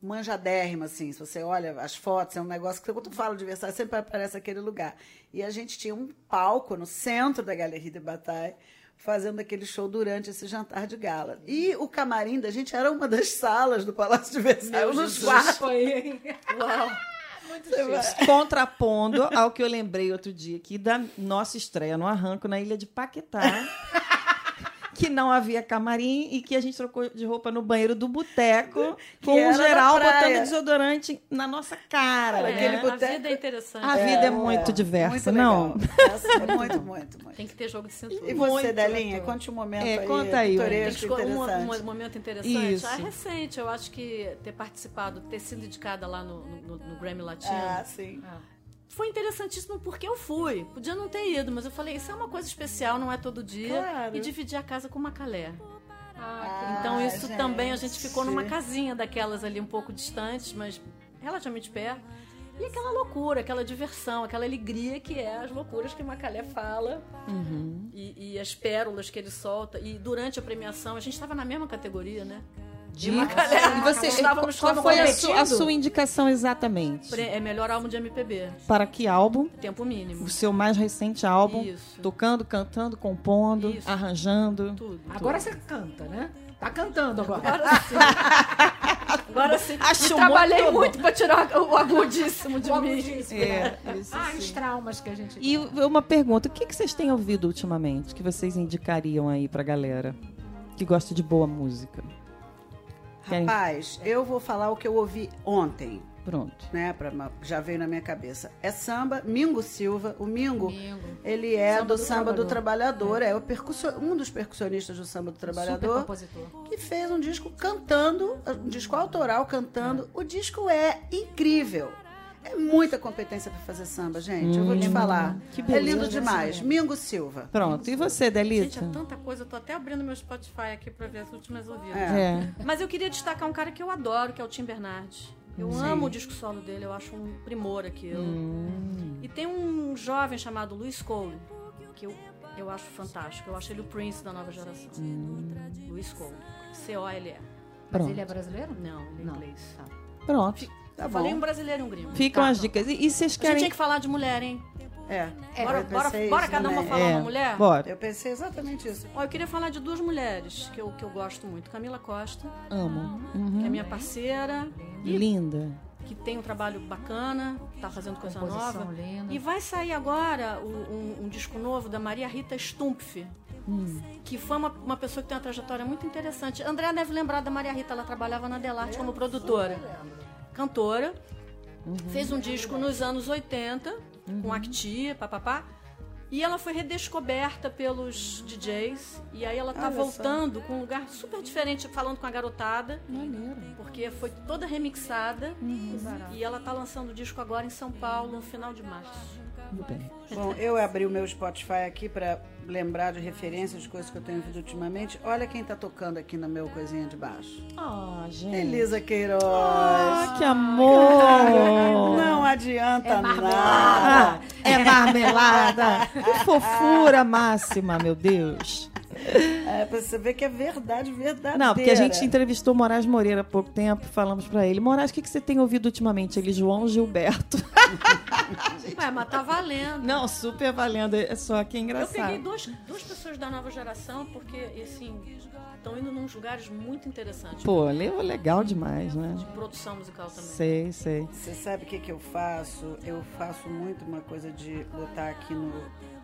manjadérrima, assim, se você olha as fotos, é um negócio que quando eu falo de Versailles sempre aparece aquele lugar. E a gente tinha um palco no centro da Galerie de Bataille, fazendo aquele show durante esse jantar de gala. E o camarim da gente era uma das salas do Palácio de Versailles, um dos quartos. Foi. Uau. Vai- Contrapondo ao que eu lembrei outro dia aqui da nossa estreia no Arranco na ilha de Paquetá. que não havia camarim e que a gente trocou de roupa no banheiro do boteco, com o geral botando desodorante na nossa cara. É, Aquele a boteco- vida é interessante. A vida é muito diversa, muito não? Essa é muito, muito, muito. Tem que ter jogo de cintura. E você, Muito Delinha, conte um momento É, aí, conta aí, Tem que um, um momento interessante. Isso. Ah, recente, eu acho que ter participado, ter sido indicada lá no, no- no Grammy Latino. Ah, sim. Foi interessantíssimo porque eu fui. Podia não ter ido, mas eu falei, isso é uma coisa especial, não é todo dia. Claro. E dividir a casa com uma calé. Ah, Então isso gente. também, a gente ficou numa casinha daquelas ali um pouco distantes, mas relativamente perto. E aquela loucura, aquela diversão, aquela alegria que é as loucuras que Macalé fala Uhum. e, e as pérolas que ele solta. E durante a premiação, a gente estava na mesma categoria, né? De Macalé. E você, Estávamos qual foi a, su- a sua indicação exatamente? Pre- É melhor álbum de MPB, Para que álbum? tempo mínimo. O seu mais recente álbum? Isso. Tocando, cantando, compondo, Isso. arranjando. Tudo. Agora você canta, né? Tá cantando agora. Agora sim. Agora sim. Acho E trabalhei muito muito pra tirar o agudíssimo de O mim. agudíssimo. É, isso Ah, sim. os traumas que a gente. E uma pergunta, o que, que vocês têm ouvido ultimamente que vocês indicariam aí pra galera que gosta de boa música? Rapaz, eu vou falar o que eu ouvi ontem, Pronto. né? Pra, já veio na minha cabeça. É samba, Mingo Silva. O Mingo, Domingo. ele é Samba do, do Samba do Trabalhador. Trabalhador. É, o percussor, um dos percussionistas do Samba do Trabalhador. compositor. que fez um disco cantando, um disco autoral cantando. O disco é incrível. É muita competência para fazer samba, gente. eu vou te falar. que é beleza. lindo demais. Mingo Silva. Pronto. E você, Gente, Delita? é tanta coisa. Eu tô até abrindo meu Spotify aqui pra ver as últimas ouvidas. É. É. Mas eu queria destacar um cara que eu adoro, que é o Tim Bernardes. Eu amo o disco solo dele, eu acho um primor aquilo. Hum. E tem um jovem chamado Luiz Cole, que eu, eu acho fantástico. Eu acho ele o Prince da nova geração. Luiz Cole. C-O-L-E. Mas ele é brasileiro? Não, ele é Não. inglês. Tá. Pronto. Tá eu falei bom. um brasileiro e um gringo. Ficam Tá. as dicas. E, e vocês A gente querem. tinha que falar de mulher, hein? É. bora eu bora, bora isso cada uma falar É, uma mulher? Bora. Eu pensei exatamente isso. Ó, eu queria falar de duas mulheres que eu, que eu gosto muito. Camila Costa, Amo. que Uhum. é minha parceira, e Linda. que tem um trabalho bacana, tá fazendo coisa Composição nova. linda. E vai sair agora o- um, um disco novo da Maria Rita Stumpf, que foi uma, uma pessoa que tem uma trajetória muito interessante. André deve lembrar da Maria Rita, ela trabalhava na Delarte como produtora. Cantora. Fez um disco nos anos 80, com Acti, papapá. E ela foi redescoberta pelos DJs. E aí ela tá Olha só. voltando com um lugar super diferente, falando com a garotada. Porque foi toda remixada. E ela tá lançando o disco agora em São Paulo, no final de março. Tudo bem. Bom, eu abri o meu Spotify aqui para lembrar de referências de coisas que eu tenho ouvido ultimamente. Olha quem tá tocando aqui no meu coisinha de baixo. Ah, gente. Elisa Queiroz. Ah, que amor! Não adianta É nada. É marmelada! Que fofura máxima, meu Deus! É, pra você ver que é verdade, verdadeira. Não, porque a gente entrevistou o Moraes Moreira há pouco tempo, falamos pra ele, Moraes, o que, que você tem ouvido ultimamente? Ele, João Gilberto. Ué, mas tá valendo. Não, super valendo, é só que é Eu engraçado. peguei duas, duas pessoas da nova geração, porque, assim, estão indo num lugares muito interessantes. Pô, leu legal demais, né? De produção musical também. Sei, sei. Você sabe o que, que eu faço? Eu faço muito uma coisa de botar aqui no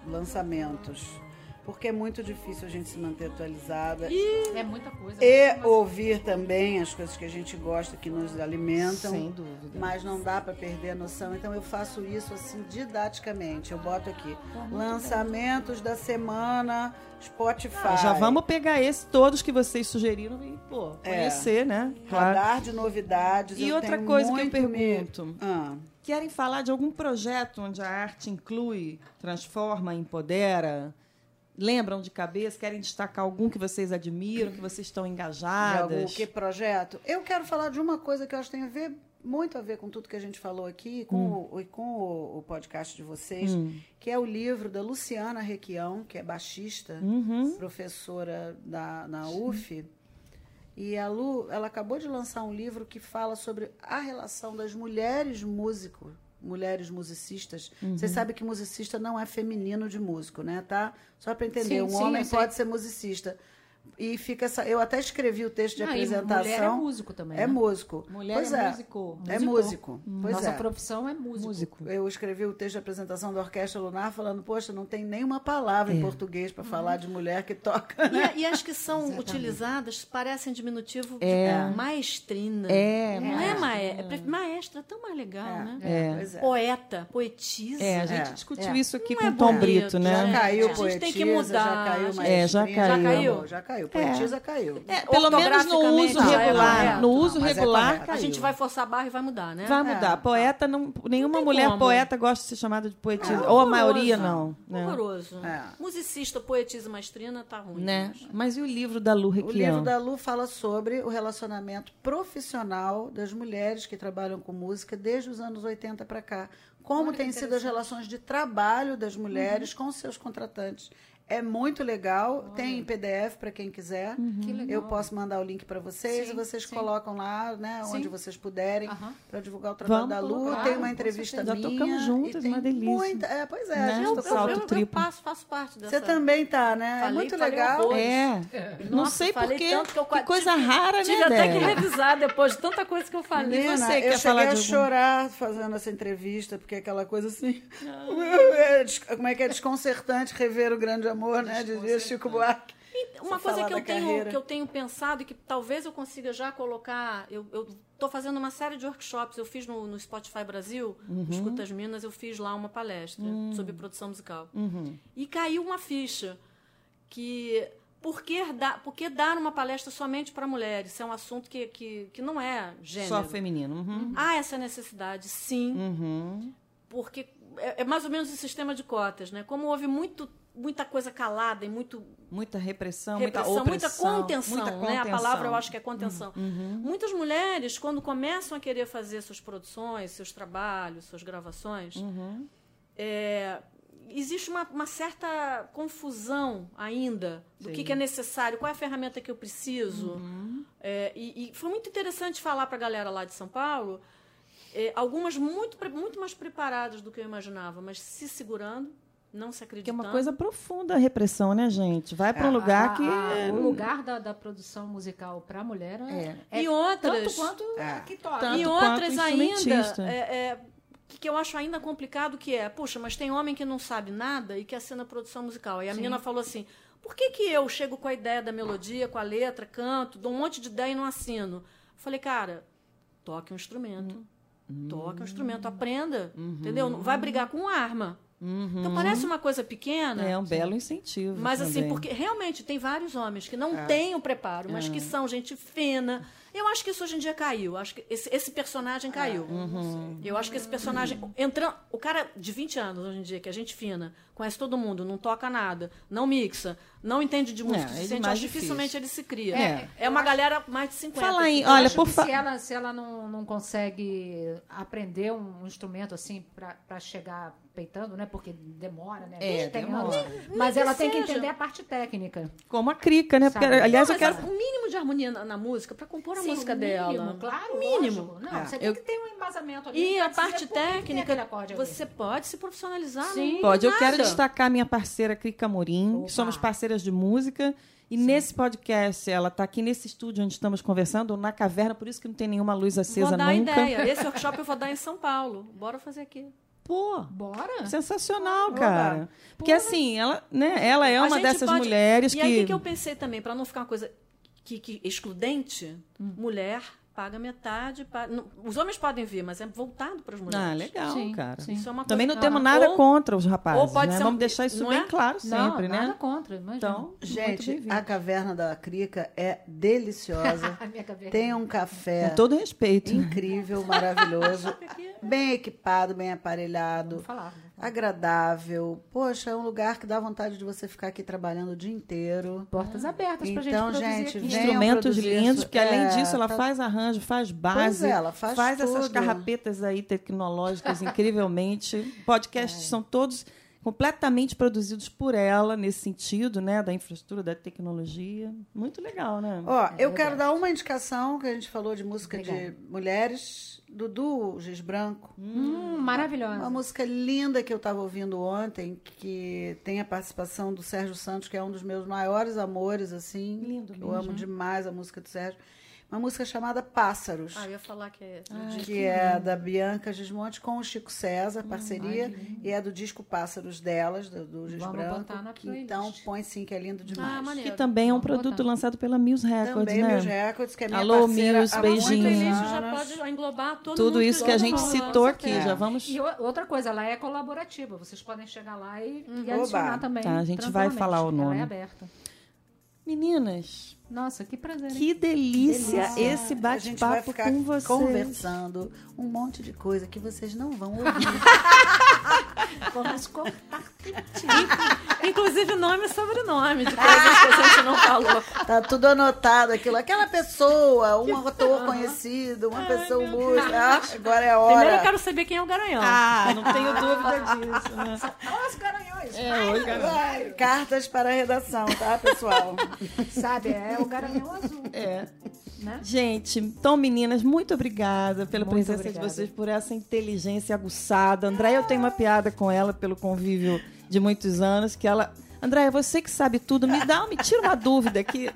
lançamentos. Porque é muito difícil a gente se manter atualizada. É muita coisa. E Mas- ouvir também as coisas que a gente gosta, que nos alimentam. Sem dúvida. Mas não dá para perder a noção. Então eu faço isso assim didaticamente. Eu boto aqui lançamentos da semana, Spotify. Ah, já vamos pegar esse, todos que vocês sugeriram e, pô, É. conhecer, né? Claro. Radar de novidades. E eu outra tenho coisa que eu muito me- pergunto. Ah, Querem falar de algum projeto onde a arte inclui, transforma, empodera? Lembram de cabeça? Querem destacar algum que vocês admiram, que vocês estão de engajadas? algum que projeto? Eu quero falar de uma coisa que eu acho que tem a ver muito a ver com tudo que a gente falou aqui, com, o, e com o, o podcast de vocês, que é o livro da Luciana Requião, que é baixista, professora da, na UF. E a Lu, ela acabou de lançar um livro que fala sobre a relação das mulheres músicos, mulheres musicistas. Vocês sabem que musicista não é feminino de músico, né, tá? Só para entender, Sim, um sim, homem pode ser musicista. E fica essa, eu até escrevi o texto de Ah, e apresentação. mulher é músico também. É né? músico. Mulher pois é é. músico. É Músico. músico. Pois Nossa é. profissão é músico. Músico. Eu escrevi o texto de apresentação da Orquestra Lunar falando, poxa, não tem nenhuma palavra É. em português para falar de mulher que toca. E, a- e as que são utilizadas parecem diminutivo de É. maestrina. É, Não é maestra. maestra. Maestra é tão mais legal, né? É. Pois é. Poeta, poetisa. É, a gente É, discutiu é. isso aqui Não com é o Tom Brito, né? Já É. caiu A gente poetisa, tem que mudar, já caiu. É, já maestrina, caiu. Já caiu? Já caiu. Poetisa caiu. É, pelo menos no uso é regular. correto. no uso Mas é regular, correto. A gente caiu. vai forçar a barra e vai mudar, né? Vai mudar. É. Poeta, não, nenhuma tem mulher como. poeta gosta de ser chamada de poetisa. É Ou a maioria não. Né? Horroroso. É. Musicista, poetisa, maestrina, tá ruim. Né? acho. Mas e o livro da Lu O Requião? livro da Lu fala sobre o relacionamento profissional das mulheres que trabalham com música desde os anos 80 para cá. Como têm sido as relações de trabalho das mulheres com seus contratantes. É muito legal. Tem em PDF para quem quiser. Que legal. Eu posso mandar o link para vocês Sim, e vocês sim. colocam lá, né, Sim. onde vocês puderem, Aham. para divulgar o trabalho Vamos da Lu. colocar, tem uma com entrevista certeza. Já minha. tocamos juntas, tem uma delícia. Muita, é, pois é, Né? a gente Eu, tocou eu, eu, triplo. passo, faço parte dessa. Você também tá, né? Falei- é muito legal. É. Não Nossa, sei falei porquê. que eu Que coisa tive- rara, né, Tive até que revisar depois de tanta coisa que eu falei. E você Menina, quer eu cheguei a chorar fazendo essa entrevista, porque aquela coisa assim. é Como é que é desconcertante rever o grande amor, né? Dizia Chico Buarque. Uma Você coisa que eu, tenho, carreira. que eu tenho pensado e que talvez eu consiga já colocar. Eu estou fazendo uma série de workshops. Eu fiz no, no Spotify Brasil, Uhum. Escuta as Minas, eu fiz lá uma palestra Hum. sobre produção musical. Uhum. E caiu uma ficha que. Por que, dar, por que dar uma palestra somente para mulheres? Isso é um assunto que, que, que não é gênero. Só feminino. Uhum. Há essa necessidade, sim Uhum. porque é, é mais ou menos o sistema de cotas, né? Como houve muito, muita coisa calada e muito Muita repressão, repressão, muita muita opressão. contenção, muita né? A contenção. Uhum. palavra eu acho que é contenção. Muitas mulheres, quando começam a querer fazer suas produções, seus trabalhos, suas gravações, Uhum. é, existe uma, uma certa confusão ainda do que, que é necessário, qual é a ferramenta que eu preciso. Uhum. É, e, e foi muito interessante falar para a galera lá de São Paulo, é, algumas muito, muito mais preparadas do que eu imaginava, mas se segurando, não se Que é acreditando. uma coisa profunda a repressão, né, gente? Vai para um lugar A- que. a- o lugar da, da produção musical para a mulher é, é E outras- tanto quanto É. que toca. Tanto e quanto outras ainda, é, é, que, que eu acho ainda complicado, que é, puxa, mas tem homem que não sabe nada e quer ser na produção musical. E a menina falou assim, por que, que eu chego com a ideia da melodia, com a letra, canto, dou um monte de ideia e não assino? Eu falei, cara, toque um instrumento. Toque um instrumento, aprenda, entendeu? Não Vai brigar com arma. Então parece uma coisa pequena, É um belo incentivo. mas assim, também. porque realmente tem vários homens que não têm o preparo, mas que são gente fina. Eu acho que isso hoje em dia caiu. Acho que esse, esse personagem caiu. Eu acho que esse personagem. Entrando, o cara de 20 anos hoje em dia, que é gente fina, conhece todo mundo, não toca nada, não mixa, não entende de música, É, acho dificilmente ele se cria. É. É, uma galera mais de 50. Fala que- olha, acho por que fa- se ela, se ela não, não consegue aprender um instrumento assim para chegar peitando, né? Porque demora, né? É, Tem demora. anos. Mas ela tem que seja. entender a parte técnica. Como a crica, né? Porque, aliás, eu Mas quero. o mínimo de harmonia na, na música para compor a Sim, música o mínimo, dela. Claro, O mínimo. lógico. Não, É. você tem Eu- que ter um embasamento ali. E a parte que que técnica, você pode se profissionalizar. Sim. não Pode, eu quero destacar minha parceira Crica Morim, Opa. somos parceiras de música. E nesse podcast, ela está aqui nesse estúdio onde estamos conversando, na caverna, por isso que não tem nenhuma luz acesa Vou dar nunca. ideia. Esse workshop eu vou dar em São Paulo. Bora fazer aqui. Pô, Bora? sensacional, Oba. cara. Porque assim, ela, né, ela é uma dessas pode- mulheres e que. aí, o que, que eu pensei também, para não ficar uma coisa que, que excludente, Hum. mulher paga metade. pa- não, os homens podem vir, mas é voltado para as mulheres. Ah, legal, Sim, cara. sim. Isso é uma Também não temos nada ou- contra os rapazes, ou pode né? ser um- Vamos deixar isso não bem é? claro Não, sempre, nada né? contra. Imagina. Então, Gente, a caverna da Crica é deliciosa. A minha caverna. Tem um café com todo respeito. incrível, maravilhoso, bem equipado, bem aparelhado, Vou falar. Agradável. Poxa, é um lugar que dá vontade de você ficar aqui trabalhando o dia inteiro. Portas abertas pra Então, gente produzir gente, aqui. Instrumentos lindos, isso. porque além É, disso ela tá- faz arranjo, faz base, Pois é, ela faz essas tudo. carrapetas aí tecnológicas incrivelmente. Podcasts são todos completamente produzidos por ela nesse sentido, né, da infraestrutura, da tecnologia. Muito legal, né? Ó, eu verdade. quero dar uma indicação, que a gente falou de música de Obrigada. mulheres, Dudu Giz Branco. Hum, Uma maravilhosa. música linda que eu estava ouvindo ontem, que tem a participação do Sérgio Santos, que é um dos meus maiores amores, assim. Lindo que Eu mesmo. amo demais a música do Sérgio. Uma música chamada Pássaros. Ah, eu ia falar que é. que é da Bianca Gismonte com o Chico César, parceria, e é do disco Pássaros delas, do, do Giz Vamos Branco. botar na que, playlist. então põe sim, que é lindo demais. Ah, maneiro. Que também é um Vamos produto botar. lançado pela Muse Records, Também né? meus recordes, que é minha Alô, parceira Muse, há beijinho. Muito muitos feliz, já pode englobar todo Tudo mundo isso que a gente citou aqui, certeza. já vamos... E outra coisa, ela é colaborativa. Vocês podem chegar lá e, e Oba. adicionar também. Tá, a gente vai falar o nome. Ela é aberta. Meninas, Nossa, que prazer. hein? que delícia, Delícia. esse bate-papo com vocês. conversando um monte de coisa que vocês não vão ouvir. Vamos cortar. Inclusive nome e sobrenome de coisas que a gente não falou. tá tudo anotado aquilo. Aquela pessoa, um ator conhecido, uma pessoa música. Ah, agora é a hora. Primeiro eu quero saber quem é o garanhão. Ah, não tenho dúvida disso, né? Olha os garanhões. É. Vai, cartas para a redação, tá, pessoal? Sabe, é o garanhão azul. É. Né? Gente, então, meninas, muito obrigada pela Muito presença obrigada. de vocês, por essa inteligência aguçada. Andréia, eu tenho uma piada com ela pelo convívio de muitos anos, que ela. Andréia, você que sabe tudo, me dá, me tira uma dúvida que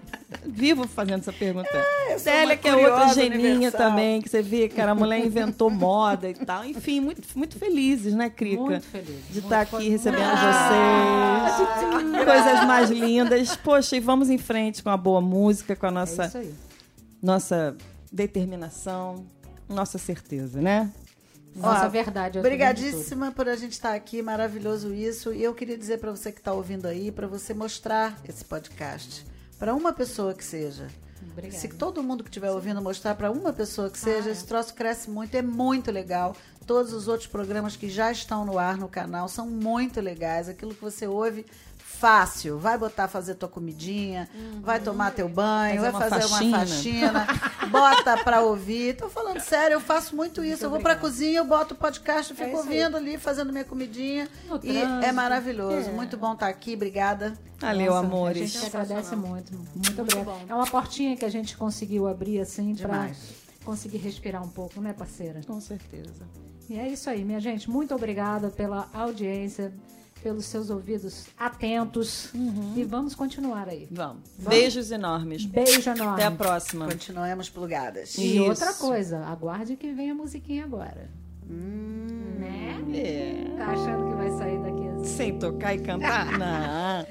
vivo fazendo essa pergunta. sou Célia, que é outra geninha universal. também, que você vê, cara, a mulher inventou moda e tal. Enfim, muito, muito felizes, né, Crica? Muito feliz. de muito estar aqui feliz. recebendo vocês. Coisas mais lindas. Poxa, e vamos em frente com a boa música, com a É nossa, aí. nossa determinação, nossa certeza, né? Nossa Ó, verdade. Obrigadíssima por a gente estar aqui, maravilhoso isso. E eu queria dizer para você que está ouvindo aí, para você mostrar esse podcast para uma pessoa que seja. Obrigada. Se todo mundo que estiver ouvindo mostrar para uma pessoa que seja, Ah, é. esse troço cresce muito, é muito legal. Todos os outros programas que já estão no ar no canal são muito legais. Aquilo que você ouve fácil. Vai botar fazer tua comidinha, vai tomar teu banho, Fazer vai uma fazer faxina. uma faxina, bota pra ouvir. Tô falando sério, eu faço muito isso. eu vou pra cozinha, eu boto o podcast, eu fico isso aí. ouvindo ali, fazendo minha comidinha. No E é trânsito. maravilhoso. É. Muito bom estar aqui. Obrigada. Valeu, Nossa, amores. A gente agradece muito. Muito, obrigada. É uma portinha que a gente conseguiu abrir assim para Demais. conseguir respirar um pouco, né, parceira? Com certeza. E é isso aí, minha gente. Muito obrigada pela audiência, pelos seus ouvidos atentos. E vamos continuar aí. Vamos. Beijos enormes. Beijo enorme. Até a próxima. Continuemos plugadas. E Isso. outra coisa, aguarde que vem a musiquinha agora. Né? É. Tá achando que vai sair daqui assim? Sem tocar e cantar? Não.